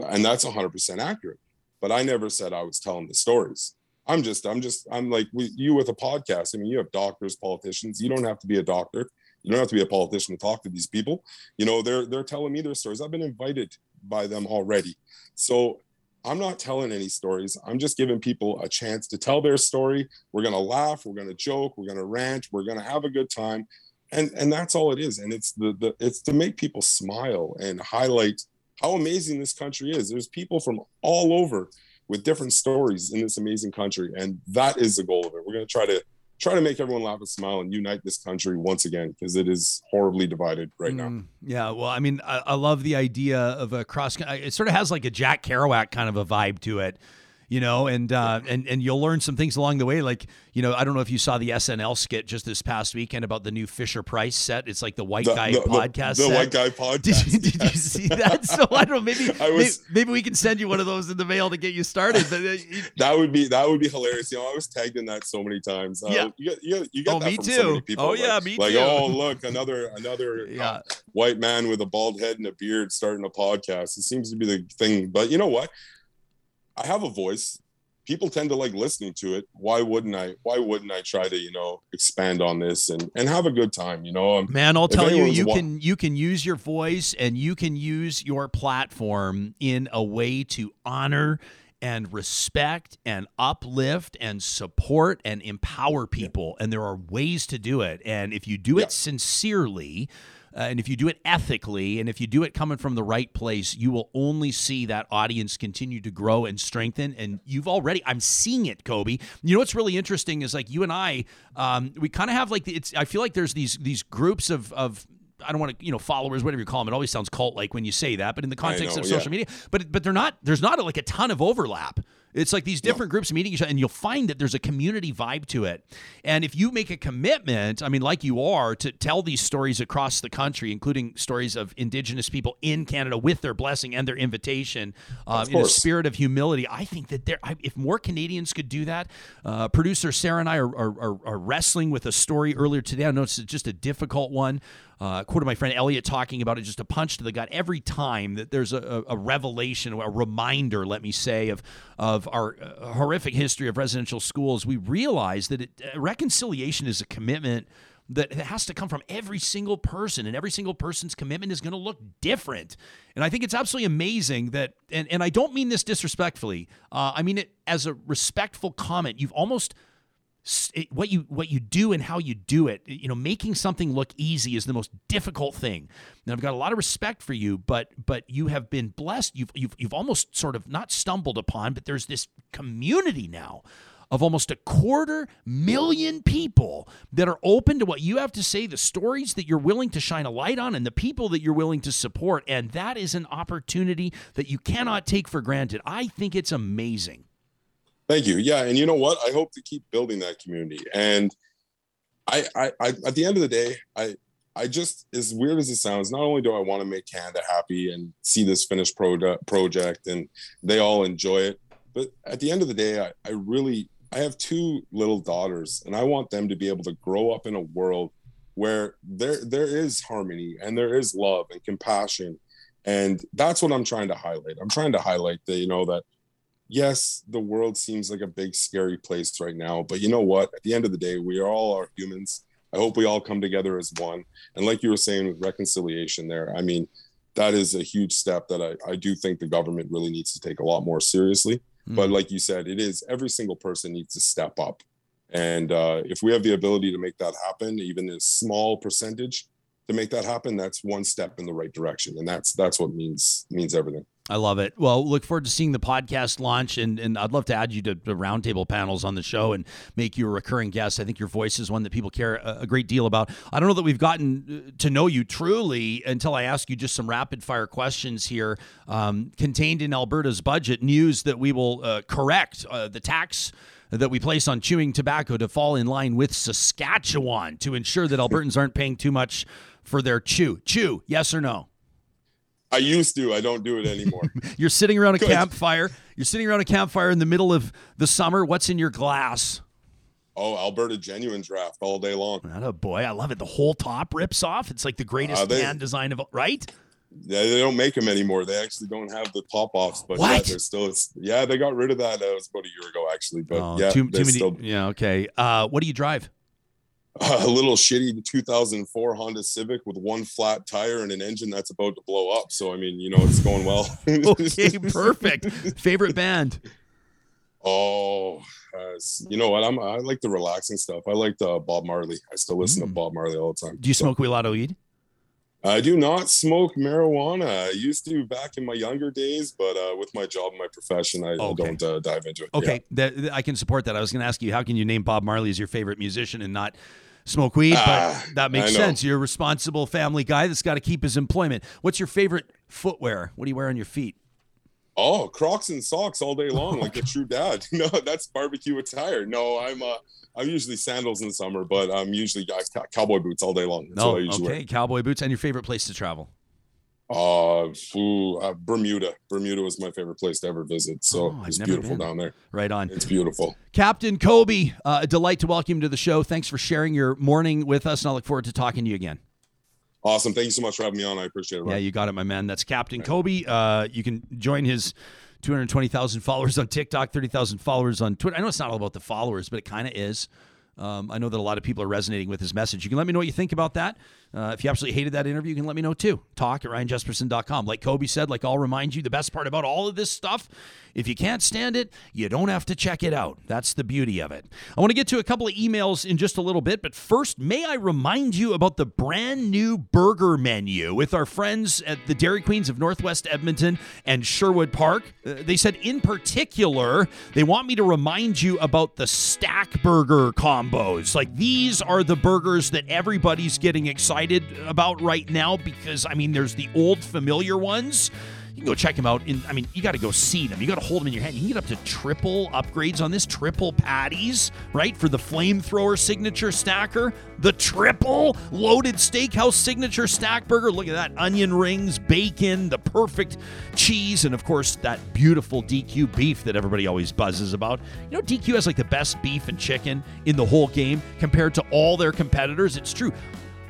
And that's 100% accurate. But I never said I was telling the stories. I'm just, I'm just, I'm like with you with a podcast. I mean, you have doctors, politicians. You don't have to be a doctor. You don't have to be a politician to talk to these people. You know, they're they're telling me their stories. I've been invited by them already. So I'm not telling any stories. I'm just giving people a chance to tell their story. We're gonna laugh, we're gonna joke, we're gonna rant, we're gonna have a good time. And and that's all it is. And it's the, the it's to make people smile and highlight how amazing this country is. There's people from all over with different stories in this amazing country. And that is the goal of it. We're gonna try to try to make everyone laugh and smile and unite this country once again because it is horribly divided right now. Mm, yeah, well, I mean, I, I love the idea of a cross. It sort of has like a Jack Kerouac kind of a vibe to it, you know, and uh, and and you'll learn some things along the way. Like, you know, I don't know if you saw the SNL skit just this past weekend about the new Fisher Price set. It's like the White The- Guy the- the- podcast. the set. White Guy podcast, Did you, did you see that? So I don't know. Maybe I was- maybe, maybe we can send you one of those in the mail to get you started. But uh, it- That would be that would be hilarious. You know, I was tagged in that so many times. Uh, Yeah. you you you get Oh, that me from too. so many people. Oh, like- yeah, me like, too. Like oh look, another another uh, white man with a bald head and a beard starting a podcast. It seems to be the thing. But you know what? I have a voice. People tend to like listening to it. Why wouldn't I? Why wouldn't I try to you know expand on this and and have a good time? You know, Um, Man, I'll tell you, you wa- can you can use your voice and you can use your platform in a way to honor and respect and uplift and support and empower people. And there are ways to do it. And if you do it sincerely, uh, and if you do it ethically, and if you do it coming from the right place, you will only see that audience continue to grow and strengthen. And you've already, I'm seeing it, Coby. You know what's really interesting is like you and I, um, we kind of have like it's. I feel like there's these these groups of of I don't want to, you know, followers, whatever you call them. It always sounds cult like when you say that, but in the context know, of social yeah. media, but but they're not. There's not like a ton of overlap. It's like these different groups meeting each other, and you'll find that there's a community vibe to it. And if you make a commitment, I mean, like you are, to tell these stories across the country, including stories of Indigenous people in Canada with their blessing and their invitation, uh, in a spirit of humility, I think that there, I, if more Canadians could do that, uh, producer Sarah and I are, are, are, are wrestling with a story earlier today. I know it's just a difficult one. Uh, quoted my friend Elliot talking about it, just a punch to the gut every time that there's a, a, revelation, a reminder, let me say, of of our uh, horrific history of residential schools. We realize that it, uh, reconciliation is a commitment that has to come from every single person, and every single person's commitment is going to look different. And I think it's absolutely amazing that, and, and I don't mean this disrespectfully. Uh, I mean it as a respectful comment. You've almost what you what you do and how you do it you know making something look easy is the most difficult thing and i've got a lot of respect for you but but you have been blessed you've you've, you've almost sort of not stumbled upon but there's this community now of almost a quarter million people that are open to what you have to say, the stories that you're willing to shine a light on, and the people that you're willing to support. And that is an opportunity that you cannot take for granted. I think it's amazing. Thank you. Yeah, and you know what? I hope to keep building that community. And I, I, I at the end of the day, I, I just as weird as it sounds, not only do I want to make Canada happy and see this finished product project, and they all enjoy it, but at the end of the day, I, I really, I have two little daughters, and I want them to be able to grow up in a world where there there is harmony and there is love and compassion, and that's what I'm trying to highlight. I'm trying to highlight that you know that yes, the world seems like a big scary place right now, but you know what? At the end of the day, we are all are humans. I hope we all come together as one. And like you were saying with reconciliation there, I mean, that is a huge step that I, I do think the government really needs to take a lot more seriously. But like you said, it is every single person needs to step up. And uh, if we have the ability to make that happen, even a small percentage to make that happen, that's one step in the right direction. And that's that's what means means everything. I love it. Well, look forward to seeing the podcast launch, and, and I'd love to add you to the roundtable panels on the show and make you a recurring guest. I think your voice is one that people care a, a great deal about. I don't know that we've gotten uh, to know you truly until I ask you just some rapid fire questions here. Um, contained in Alberta's budget, news that we will uh, correct uh, the tax that we place on chewing tobacco to fall in line with Saskatchewan to ensure that Albertans aren't paying too much for their chew. Chew, yes or no? I used to, I don't do it anymore. You're sitting around a campfire. You're sitting around a campfire in the middle of the summer. What's in your glass? oh, Alberta genuine draft all day long. Oh boy, I love it. The whole top rips off. It's like the greatest Uh, they- can design of right. Yeah, they don't make them anymore. They actually don't have the pop offs, but yeah, What? they're still. Yeah, they got rid of that. Uh, it was about a year ago, actually. But Oh, yeah, too, too many. still Yeah, okay. Uh, what do you drive? a little shitty 2004 Honda Civic with one flat tire and an engine that's about to blow up. So I mean, you know, it's going well. Okay, perfect. Favorite band? Oh, uh, you know what? I'm I like the relaxing stuff. I like the Bob Marley. I still listen to Bob Marley all the time. Mm. Do you smoke a lot of weed? I do not smoke marijuana. I used to back in my younger days, but uh, with my job and my profession, I, Okay. don't uh, dive into it. Yeah. Okay, that, that- I can support that. I was going to ask you, how can you name Bob Marley as your favorite musician and not smoke weed? Ah, but that makes sense. You're a responsible family guy that's got to keep his employment. What's your favorite footwear? What do you wear on your feet? Oh, Crocs and socks all day long, like a true dad. No, that's barbecue attire. No, I'm uh, I'm usually sandals in summer, but I'm usually uh, cowboy boots all day long. That's No, what I usually okay, cowboy boots. And your favorite place to travel? Uh, ooh, uh, Bermuda. Bermuda was my favorite place to ever visit. So Oh, it's beautiful been. down there. Right on. It's beautiful. Captain Coby, uh, a delight to welcome you to the show. Thanks for sharing your morning with us, and I look forward to talking to you again. Awesome. Thank you so much for having me on. I appreciate it. Yeah, you got it, my man. That's Captain Coby. Uh, you can join his 220,000 followers on TikTok, 30,000 followers on Twitter. I know it's not all about the followers, but it kind of is. Um, I know that a lot of people are resonating with his message. You can let me know what you think about that. Uh, if you absolutely hated that interview, you can let me know too. Talk at ryanjesperson.com. Like Coby said, like I'll remind you, the best part about all of this stuff, if you can't stand it, you don't have to check it out. That's the beauty of it. I want to get to a couple of emails in just a little bit, but first, may I remind you about the brand new burger menu with our friends at the Dairy Queens of Northwest Edmonton and Sherwood Park. Uh, they said, in particular, they want me to remind you about the stack burger combos. Like, these are the burgers that everybody's getting excited about right now because, I mean, there's the old familiar ones. You can go check them out. In, I mean, you got to go see them. You got to hold them in your hand. You can get up to triple upgrades on this, triple patties, right? For the flamethrower signature stacker, the triple loaded steakhouse signature stack burger. Look at that onion rings, bacon, the perfect cheese, and of course, that beautiful DQ beef that everybody always buzzes about. You know, DQ has like the best beef and chicken in the whole game compared to all their competitors. It's true.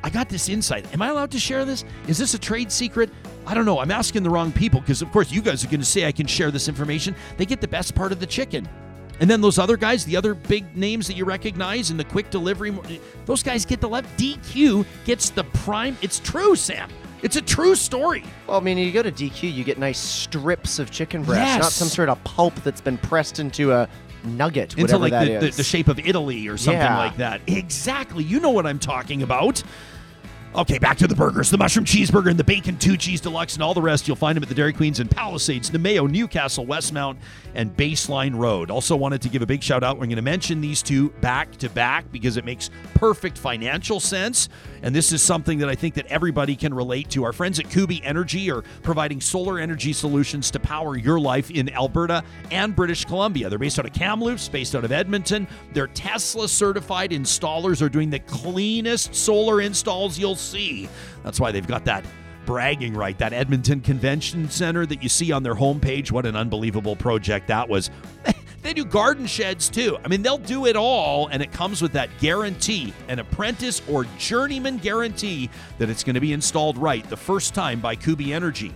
I got this insight. Am I allowed to share this? Is this a trade secret? I don't know. I'm asking the wrong people because, of course, you guys are going to say I can share this information. They get the best part of the chicken. And then those other guys, the other big names that you recognize in the quick delivery, those guys get the left. DQ gets the prime. It's true, Sam. It's a true story. Well, I mean, you go to DQ, you get nice strips of chicken breast, Yes. not some sort of pulp that's been pressed into a nugget, Into like the, the, the shape of Italy or something Yeah. like that. Exactly. You know what I'm talking about. Okay, back to the burgers. The mushroom cheeseburger and the bacon two cheese deluxe and all the rest. You'll find them at the Dairy Queens in Palisades, Namao, Newcastle, Westmount, and Baseline Road. Also wanted to give a big shout out. We're going to mention these two back to back because it makes perfect financial sense. And this is something that I think that everybody can relate to. Our friends at Kuby Energy are providing solar energy solutions to power your life in Alberta and British Columbia. They're based out of Kamloops, based out of Edmonton. Their Tesla certified installers are doing the cleanest solar installs you'll see. That's why they've got that bragging right. That Edmonton Convention Center that you see on their homepage. What an unbelievable project that was. They do garden sheds too. I mean, they'll do it all, and it comes with that guarantee an apprentice or journeyman guarantee that it's going to be installed right the first time by Kuby Energy.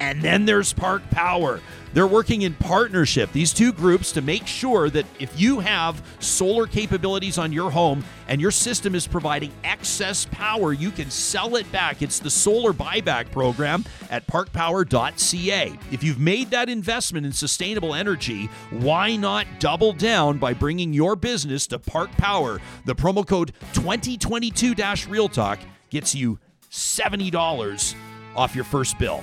And then there's Park Power. They're working in partnership, these two groups, to make sure that if you have solar capabilities on your home and your system is providing excess power, you can sell it back. It's the solar buyback program at parkpower.ca. If you've made that investment in sustainable energy, why not double down by bringing your business to Park Power? The promo code 2022 Real Talk gets you $70 off your first bill.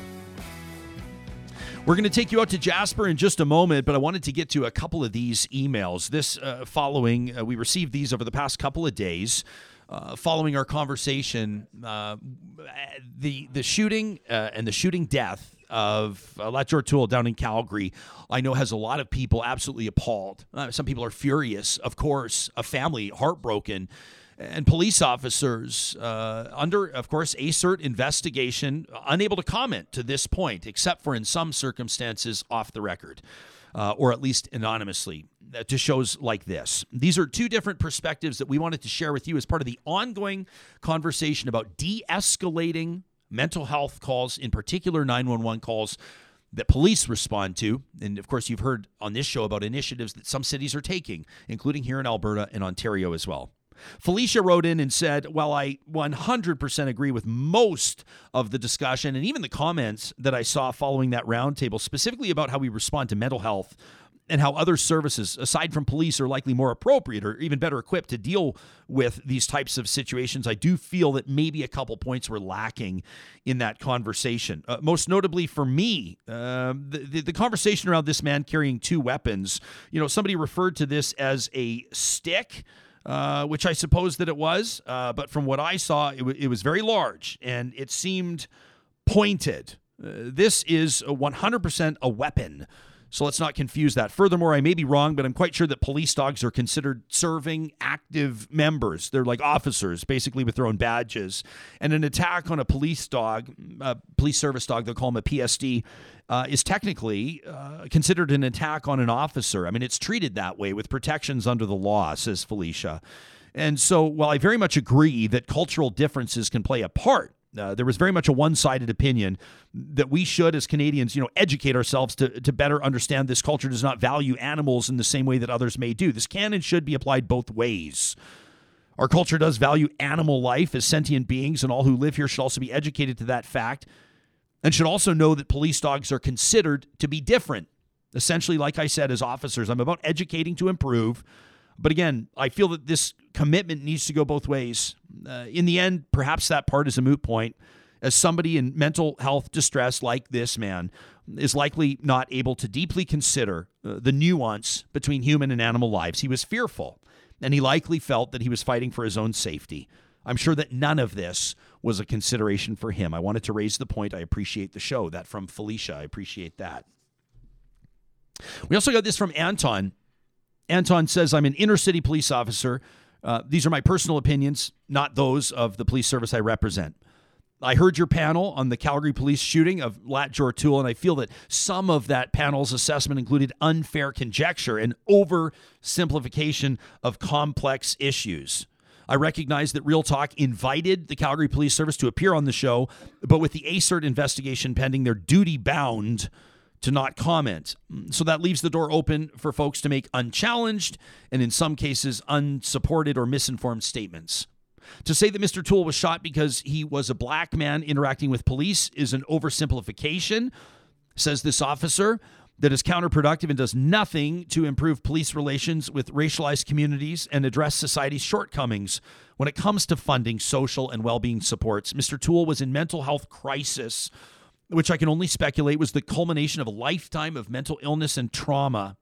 We're going to take you out to Jasper in just a moment, but I wanted to get to a couple of these emails. This uh, following, uh, we received these over the past couple of days. Uh, following our conversation, uh, the the shooting uh, and the shooting death of uh, Latjor Tuel down in Calgary, I know has a lot of people absolutely appalled. Uh, some people are furious, of course, a family heartbroken and police officers uh, under, of course, ASIRT investigation, unable to comment to this point, except for in some circumstances off the record, uh, or at least anonymously, uh, to shows like this. These are two different perspectives that we wanted to share with you as part of the ongoing conversation about de escalating mental health calls, in particular 911 calls that police respond to. And of course, you've heard on this show about initiatives that some cities are taking, including here in Alberta and Ontario as well. Felicia wrote in and said, Well, I 100% agree with most of the discussion and even the comments that I saw following that roundtable, specifically about how we respond to mental health and how other services, aside from police, are likely more appropriate or even better equipped to deal with these types of situations. I do feel that maybe a couple points were lacking in that conversation. Uh, most notably for me, uh, the, the, the conversation around this man carrying two weapons. You know, somebody referred to this as a stick. Uh, which I suppose that it was, uh, but from what I saw, it, w- it was very large and it seemed pointed. Uh, this is 100% a weapon. So let's not confuse that. Furthermore, I may be wrong, but I'm quite sure that police dogs are considered serving active members. They're like officers, basically with their own badges. And an attack on a police dog, a police service dog, they'll call them a PSD, uh, is technically uh, considered an attack on an officer. I mean, it's treated that way with protections under the law, says Felicia. And so, while I very much agree that cultural differences can play a part, uh, there was very much a one-sided opinion that we should, as Canadians, you know, educate ourselves to, to better understand this culture does not value animals in the same way that others may do. This can and should be applied both ways. Our culture does value animal life as sentient beings, and all who live here should also be educated to that fact and should also know that police dogs are considered to be different. Essentially, like I said, as officers, I'm about educating to improve. But again, I feel that this commitment needs to go both ways. Uh, in the end, perhaps that part is a moot point, as somebody in mental health distress like this man is likely not able to deeply consider uh, the nuance between human and animal lives. He was fearful, and he likely felt that he was fighting for his own safety. I'm sure that none of this was a consideration for him. I wanted to raise the point. I appreciate the show. That from Felicia. I appreciate that. We also got this from Anton. Anton says, I'm an inner city police officer. Uh, these are my personal opinions, not those of the police service I represent. I heard your panel on the Calgary police shooting of Latjor Tuel, and I feel that some of that panel's assessment included unfair conjecture and oversimplification of complex issues. I recognize that Real Talk invited the Calgary Police Service to appear on the show, but with the ASIRT investigation pending, they're duty bound to not comment. Mm, so that leaves the door open for folks to make unchallenged and, in some cases, unsupported or misinformed statements. To say that Mr. Tuel was shot because he was a black man interacting with police is an oversimplification, says this officer that is counterproductive and does nothing to improve police relations with racialized communities and address society's shortcomings when it comes to funding social and well-being supports. Mr. Tuel was in mental health crisis, which I can only speculate was the culmination of a lifetime of mental illness and trauma.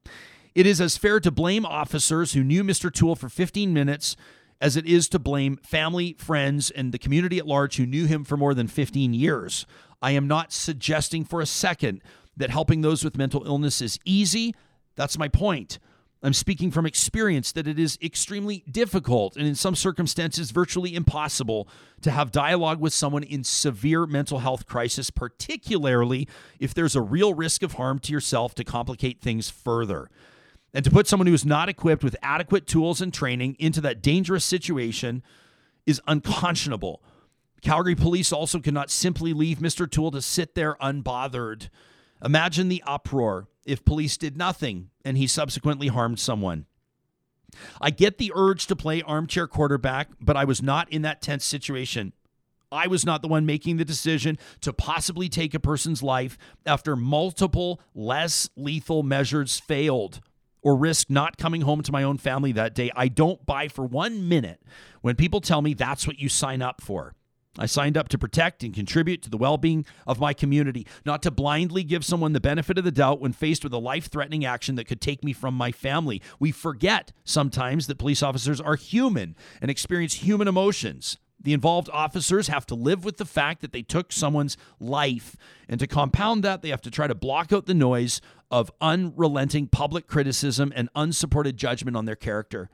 It is as fair to blame officers who knew Mr. Tuel for 15 minutes as it is to blame family, friends, and the community at large who knew him for more than 15 years. I am not suggesting for a second that helping those with mental illness is easy. That's my point. I'm speaking from experience that it is extremely difficult and in some circumstances virtually impossible to have dialogue with someone in severe mental health crisis, particularly if there's a real risk of harm to yourself to complicate things further. And to put someone who is not equipped with adequate tools and training into that dangerous situation is unconscionable. Calgary police also cannot simply leave Mr. Tuel to sit there unbothered. Imagine the uproar if police did nothing and he subsequently harmed someone. I get the urge to play armchair quarterback, but I was not in that tense situation. I was not the one making the decision to possibly take a person's life after multiple less lethal measures failed or risk not coming home to my own family that day. I don't buy for one minute when people tell me that's what you sign up for. I signed up to protect and contribute to the well being of my community, not to blindly give someone the benefit of the doubt when faced with a life threatening action that could take me from my family. We forget sometimes that police officers are human and experience human emotions. The involved officers have to live with the fact that they took someone's life. And to compound that, they have to try to block out the noise of unrelenting public criticism and unsupported judgment on their character.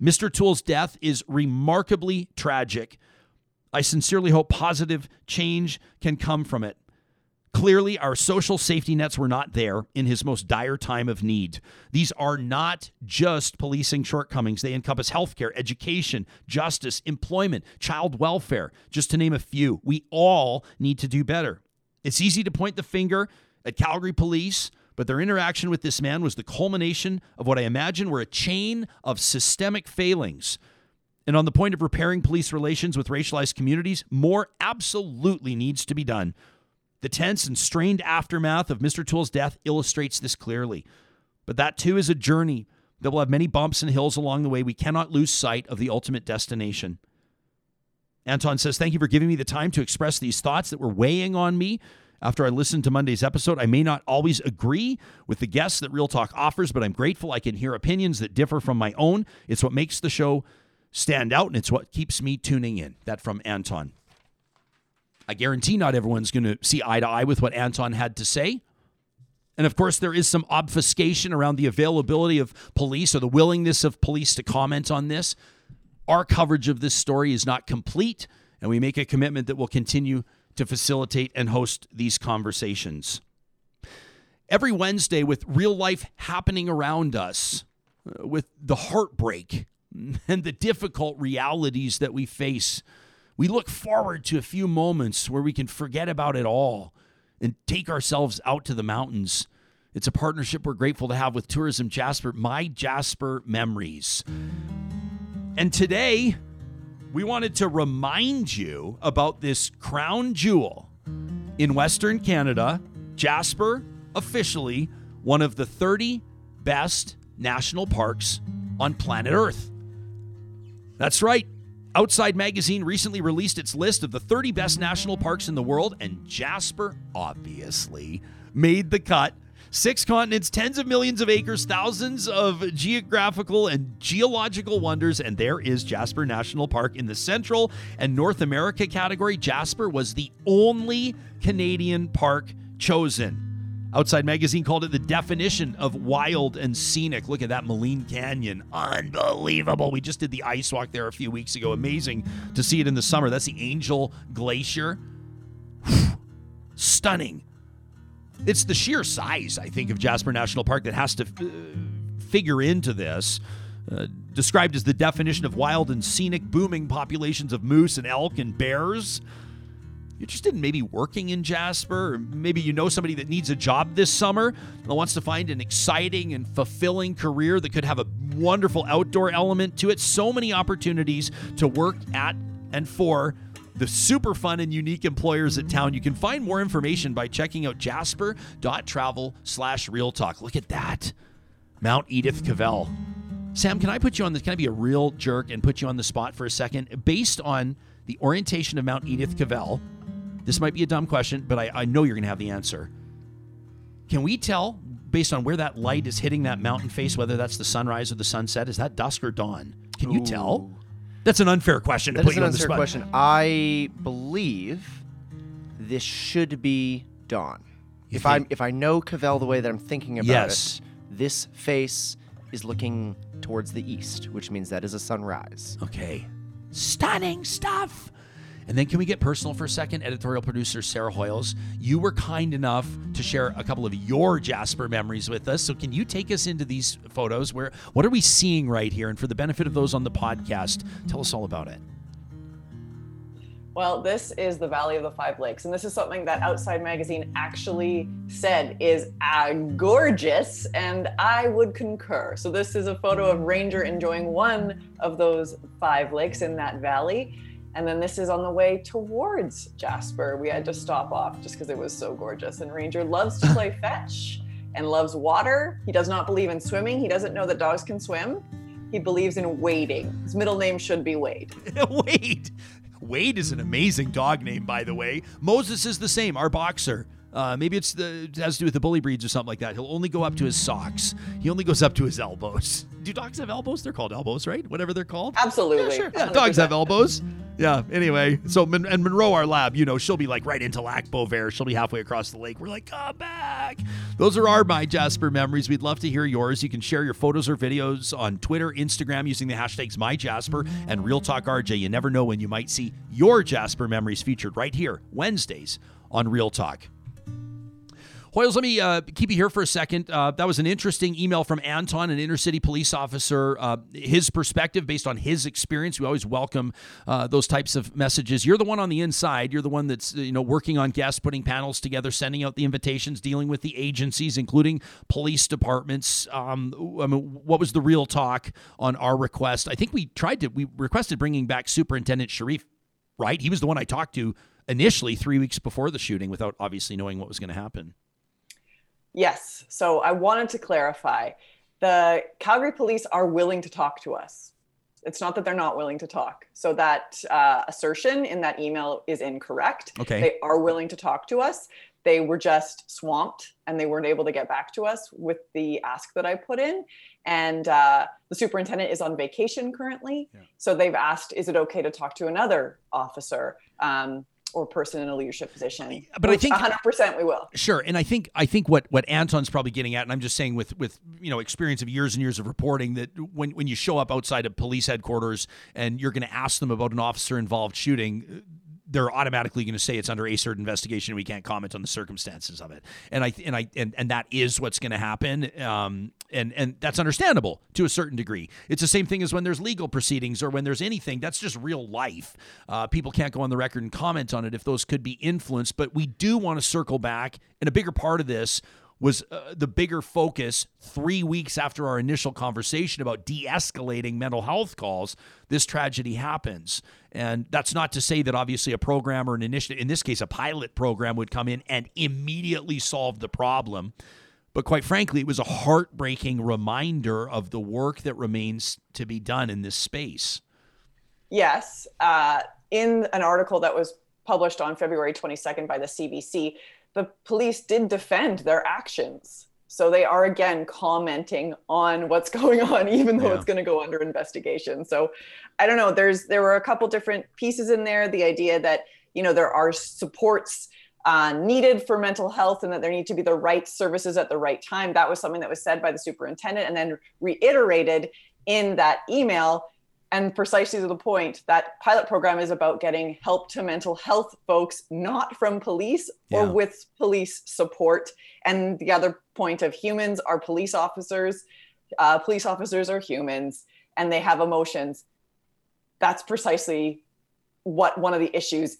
Mr. Tuel's death is remarkably tragic I sincerely hope positive change can come from it. Clearly, our social safety nets were not there in his most dire time of need. These are not just policing shortcomings, they encompass healthcare, education, justice, employment, child welfare, just to name a few. We all need to do better. It's easy to point the finger at Calgary police, but their interaction with this man was the culmination of what I imagine were a chain of systemic failings and on the point of repairing police relations with racialized communities, more absolutely needs to be done. The tense and strained aftermath of Mr. Tuel's death illustrates this clearly. But that too is a journey that will have many bumps and hills along the way. We cannot lose sight of the ultimate destination. Anton says, Thank you for giving me the time to express these thoughts that were weighing on me. After I listened to Monday's episode, I may not always agree with the guests that Real Talk offers, but I'm grateful I can hear opinions that differ from my own. It's what makes the show stand out, and it's what keeps me tuning in. That from Anton. I guarantee not everyone's going to see eye to eye with what Anton had to say. And of course, there is some obfuscation around the availability of police or the willingness of police to comment on this. Our coverage of this story is not complete, and we make a commitment that we'll continue to facilitate and host these conversations. Every Wednesday, with real life happening around us, uh, with the heartbreak and the difficult realities that we face, we look forward to a few moments where we can forget about it all and take ourselves out to the mountains. It's a partnership we're grateful to have with Tourism Jasper, My Jasper Memories. And today, we wanted to remind you about this crown jewel in Western Canada. Jasper, officially one of the 30 best national parks on planet Earth. That's right. Outside Magazine recently released its list of the 30 best national parks in the world, and Jasper obviously made the cut. Six continents, tens of millions of acres, thousands of geographical and geological wonders, and there is Jasper National Park in the Central and North America category. Jasper was the only Canadian park chosen. Outside Magazine called it the definition of wild and scenic. Look at that Maligne Canyon. Unbelievable. We just did the ice walk there a few weeks ago. Amazing to see it in the summer. That's the Angel Glacier. Stunning. It's the sheer size, I think, of Jasper National Park that has to uh, figure into this. Uh, described as the definition of wild and scenic, booming populations of moose and elk and bears you're interested in maybe working in Jasper, or maybe you know somebody that needs a job this summer that wants to find an exciting and fulfilling career that could have a wonderful outdoor element to it. So many opportunities to work at and for the super fun and unique employers at town. You can find more information by checking out jasper.travel slash real talk. Look at that. Mount Edith Cavell. Sam, can I put you on this? can I be a real jerk and put you on the spot for a second? Based on the orientation of Mount Edith Cavell, this might be a dumb question, but I, I know you're going to have the answer. Can we tell, based on where that light is hitting that mountain face, whether that's the sunrise or the sunset? Is that dusk or dawn? Can you tell? That's an unfair question to That put is you an on the unfair spot. question. I believe this should be dawn. You if I think- if I know Cavell the way that I'm thinking about Yes. it, this face is looking towards the east, which means that is a sunrise. Okay. Stunning stuff. And then can we get personal for a second? Editorial producer Sarah Hoyles, you were kind enough to share a couple of your Jasper memories with us. So can you take us into these photos? Where what are we seeing right here? And for the benefit of those on the podcast, tell us all about it. Well, this is the Valley of the Five Lakes, and this is something that Outside Magazine actually said is uh, gorgeous, and I would concur. So, this is a photo of Ranger enjoying one of those five lakes in that valley. And then this is on the way towards Jasper. We had to stop off just because it was so gorgeous. And Ranger loves to play fetch and loves water. He does not believe in swimming. He doesn't know that dogs can swim. He believes in wading. His middle name should be Wade. Wade. Wade is an amazing dog name, by the way. Moses is the same, our boxer. Uh, maybe it's the it has to do with the bully breeds or something like that. He'll only go up to his socks. He only goes up to his elbows. Do dogs have elbows? They're called elbows, right? Whatever they're called. Absolutely. Yeah, sure. Yeah, dogs have elbows. Yeah. Anyway, so Mon- and Monroe, our lab, you know, she'll be like right into Lac Beauvert. She'll be halfway across the lake. We're like, come back. Those are our My Jasper memories. We'd love to hear yours. You can share your photos or videos on Twitter, Instagram using the hashtags My Jasper and Real Talk RJ. You never know when you might see your Jasper memories featured right here Wednesdays on Real Talk. Hoyles, let me uh, keep you here for a second. Uh, that was an interesting email from Anton, an inner city police officer. Uh, his perspective based on his experience. We always welcome uh, those types of messages. You're the one on the inside. You're the one that's you know working on guests, putting panels together, sending out the invitations, dealing with the agencies, including police departments. Um, I mean, what was the real talk on our request? I think we tried to. We requested bringing back Superintendent Sharif. Right, he was the one I talked to initially three weeks before the shooting, without obviously knowing what was going to happen. Yes. So I wanted to clarify the Calgary police are willing to talk to us. It's not that they're not willing to talk. So that uh, assertion in that email is incorrect. Okay. They are willing to talk to us. They were just swamped and they weren't able to get back to us with the ask that I put in. And uh, the superintendent is on vacation currently. So they've asked, is it okay to talk to another officer? Um, or person in a leadership position. But I think- 100% we will. Sure, and I think I think what what Anton's probably getting at, and I'm just saying with with you know experience of years and years of reporting that when when you show up outside of police headquarters and you're going to ask them about an officer involved shooting. They're automatically going to say it's under a certain investigation. We can't comment on the circumstances of it, and I and I and, and that is what's going to happen. Um, and and that's understandable to a certain degree. It's the same thing as when there's legal proceedings or when there's anything. That's just real life. Uh, people can't go on the record and comment on it if those could be influenced. But we do want to circle back, and a bigger part of this was uh, the bigger focus three weeks after our initial conversation about de escalating mental health calls. This tragedy happens. And that's not to say that obviously a program or an initiative, in this case, a pilot program, would come in and immediately solve the problem. But quite frankly, it was a heartbreaking reminder of the work that remains to be done in this space. Yes. Uh, in an article that was published on February 22nd by the CBC, the police did defend their actions. So they are again commenting on what's going on, even though yeah. it's going to go under investigation. So I don't know. There's there were a couple different pieces in there. The idea that you know there are supports uh, needed for mental health and that there need to be the right services at the right time. That was something that was said by the superintendent and then reiterated in that email and precisely to the point that pilot program is about getting help to mental health folks not from police or with police support. And the other point of humans are police officers. Uh, police officers are humans and they have emotions. That's precisely what one of the issues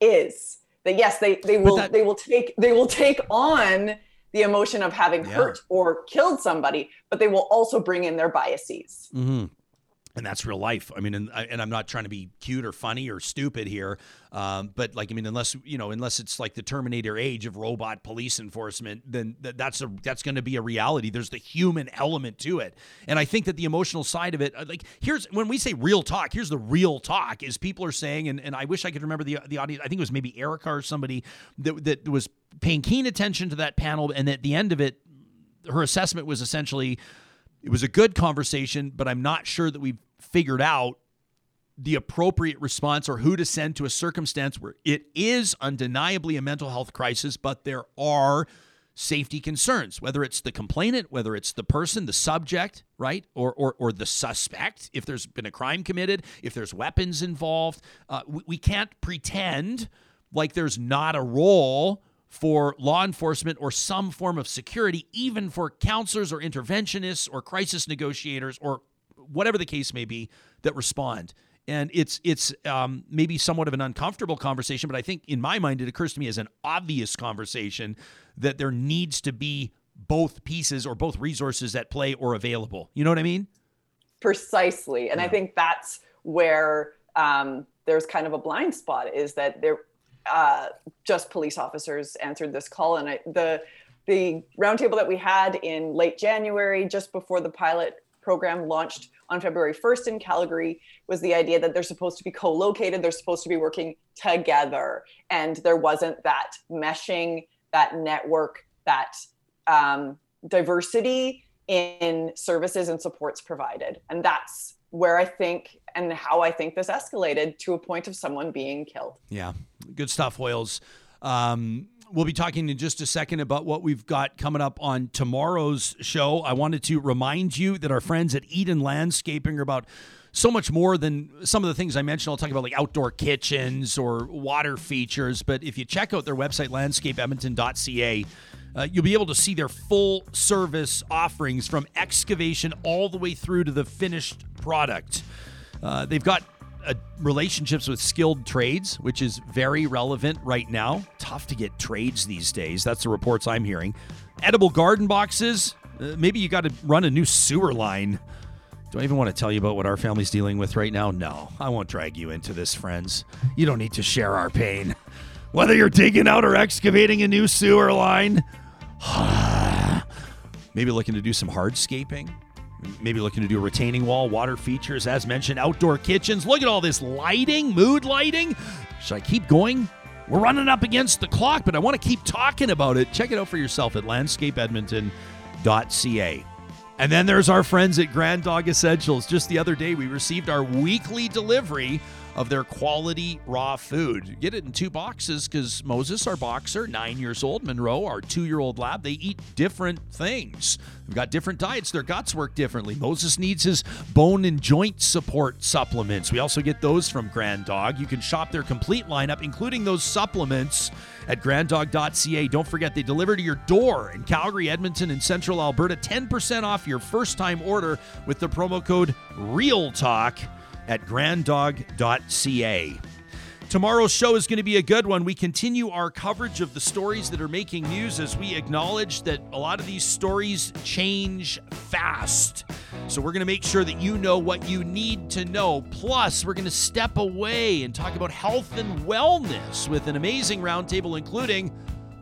is. That yes they they will that, they will take they will take on the emotion of having yeah. hurt or killed somebody but they will also bring in their biases. Mm-hmm and that's real life. I mean, and, and, I'm not trying to be cute or funny or stupid here, um, but like, I mean, unless you know, unless it's like the Terminator age of robot police enforcement, then th- that's a that's going to be a reality. There's the human element to it, and I think that the emotional side of it, uh, like, here's when we say real talk. Here's the real talk: is people are saying, and, and I wish I could remember the the audience. I think it was maybe Erica or somebody that that was paying keen attention to that panel, and at the end of it, her assessment was essentially it was a good conversation, but I'm not sure that we've figured out the appropriate response or who to send to a circumstance where it is undeniably a mental health crisis, but there are safety concerns, whether it's the complainant, whether it's the person, the subject, right, or or, or the suspect, if there's been a crime committed, if there's weapons involved. Uh, we, we can't pretend like there's not a role for law enforcement or some form of security, even for counselors or interventionists or crisis negotiators or whatever the case may be, that respond. And it's it's um, maybe somewhat of an uncomfortable conversation, but I think in my mind it occurs to me as an obvious conversation that there needs to be both pieces or both resources at play or available. You know what I mean? Precisely, and yeah. I think that's where um, there's kind of a blind spot is that there uh, just police officers answered this call, and I, the the roundtable that we had in late January, just before the pilot program launched on February 1st in Calgary was the idea that they're supposed to be co located, they're supposed to be working together. And there wasn't that meshing, that network, that um, diversity in services and supports provided. And that's where I think and how I think this escalated to a point of someone being killed. Yeah, good stuff, Hoyles. Um, we'll be talking in just a second about what we've got coming up on tomorrow's show. I wanted to remind you that our friends at Eden Landscaping are about so much more than some of the things I mentioned. I'll talk about like outdoor kitchens or water features. But if you check out their website, landscapeedmonton.ca, uh, you'll be able to see their full service offerings from excavation all the way through to the finished product. Uh, they've got uh, relationships with skilled trades, which is very relevant right now. Tough to get trades these days. That's the reports I'm hearing. Edible garden boxes. Uh, maybe you got to run a new sewer line. Do I even want to tell you about what our family's dealing with right now? No, I won't drag you into this, friends. You don't need to share our pain. Whether you're digging out or excavating a new sewer line, maybe looking to do some hardscaping maybe looking to do a retaining wall, water features, as mentioned, outdoor kitchens. Look at all this lighting, mood lighting. Should I keep going? We're running up against the clock, but I want to keep talking about it. Check it out for yourself at landscapeedmonton.ca. And then there's our friends at Grand Dog Essentials. Just the other day, we received our weekly delivery of their quality raw food. Get it in two boxes because Moses, our boxer, nine years old, Monroe, our two year old lab, they eat different things. They've got different diets. Their guts work differently. Moses needs his bone and joint support supplements. We also get those from Grand Dog. You can shop their complete lineup, including those supplements, at granddog.ca. Don't forget, they deliver to your door in Calgary, Edmonton, and Central Alberta. 10% off your first time order with the promo code REALTALK at granddog.ca. Tomorrow's show is going to be a good one. We continue our coverage of the stories that are making news as we acknowledge that a lot of these stories change fast. So we're going to make sure that you know what you need to know. Plus, we're going to step away and talk about health and wellness with an amazing roundtable, including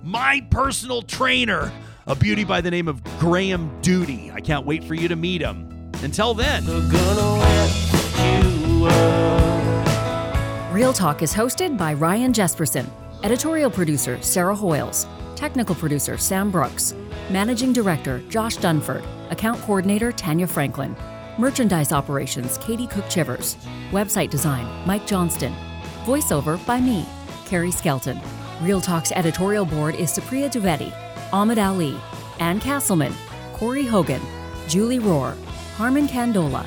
my personal trainer, a beauty by the name of Graham Duty. I can't wait for you to meet him. Until then. Real Talk is hosted by Ryan Jesperson, editorial producer Sarah Hoyles, technical producer Sam Brooks, managing director Josh Dunford, account coordinator Tanya Franklin, merchandise operations Katie Cook Chivers, website design Mike Johnston, voiceover by me, Carrie Skelton. Real Talk's editorial board is Supriya Dwivedi, Ahmed Ali, Ann Castleman, Corey Hogan, Julie Rohr, Harmon Candola,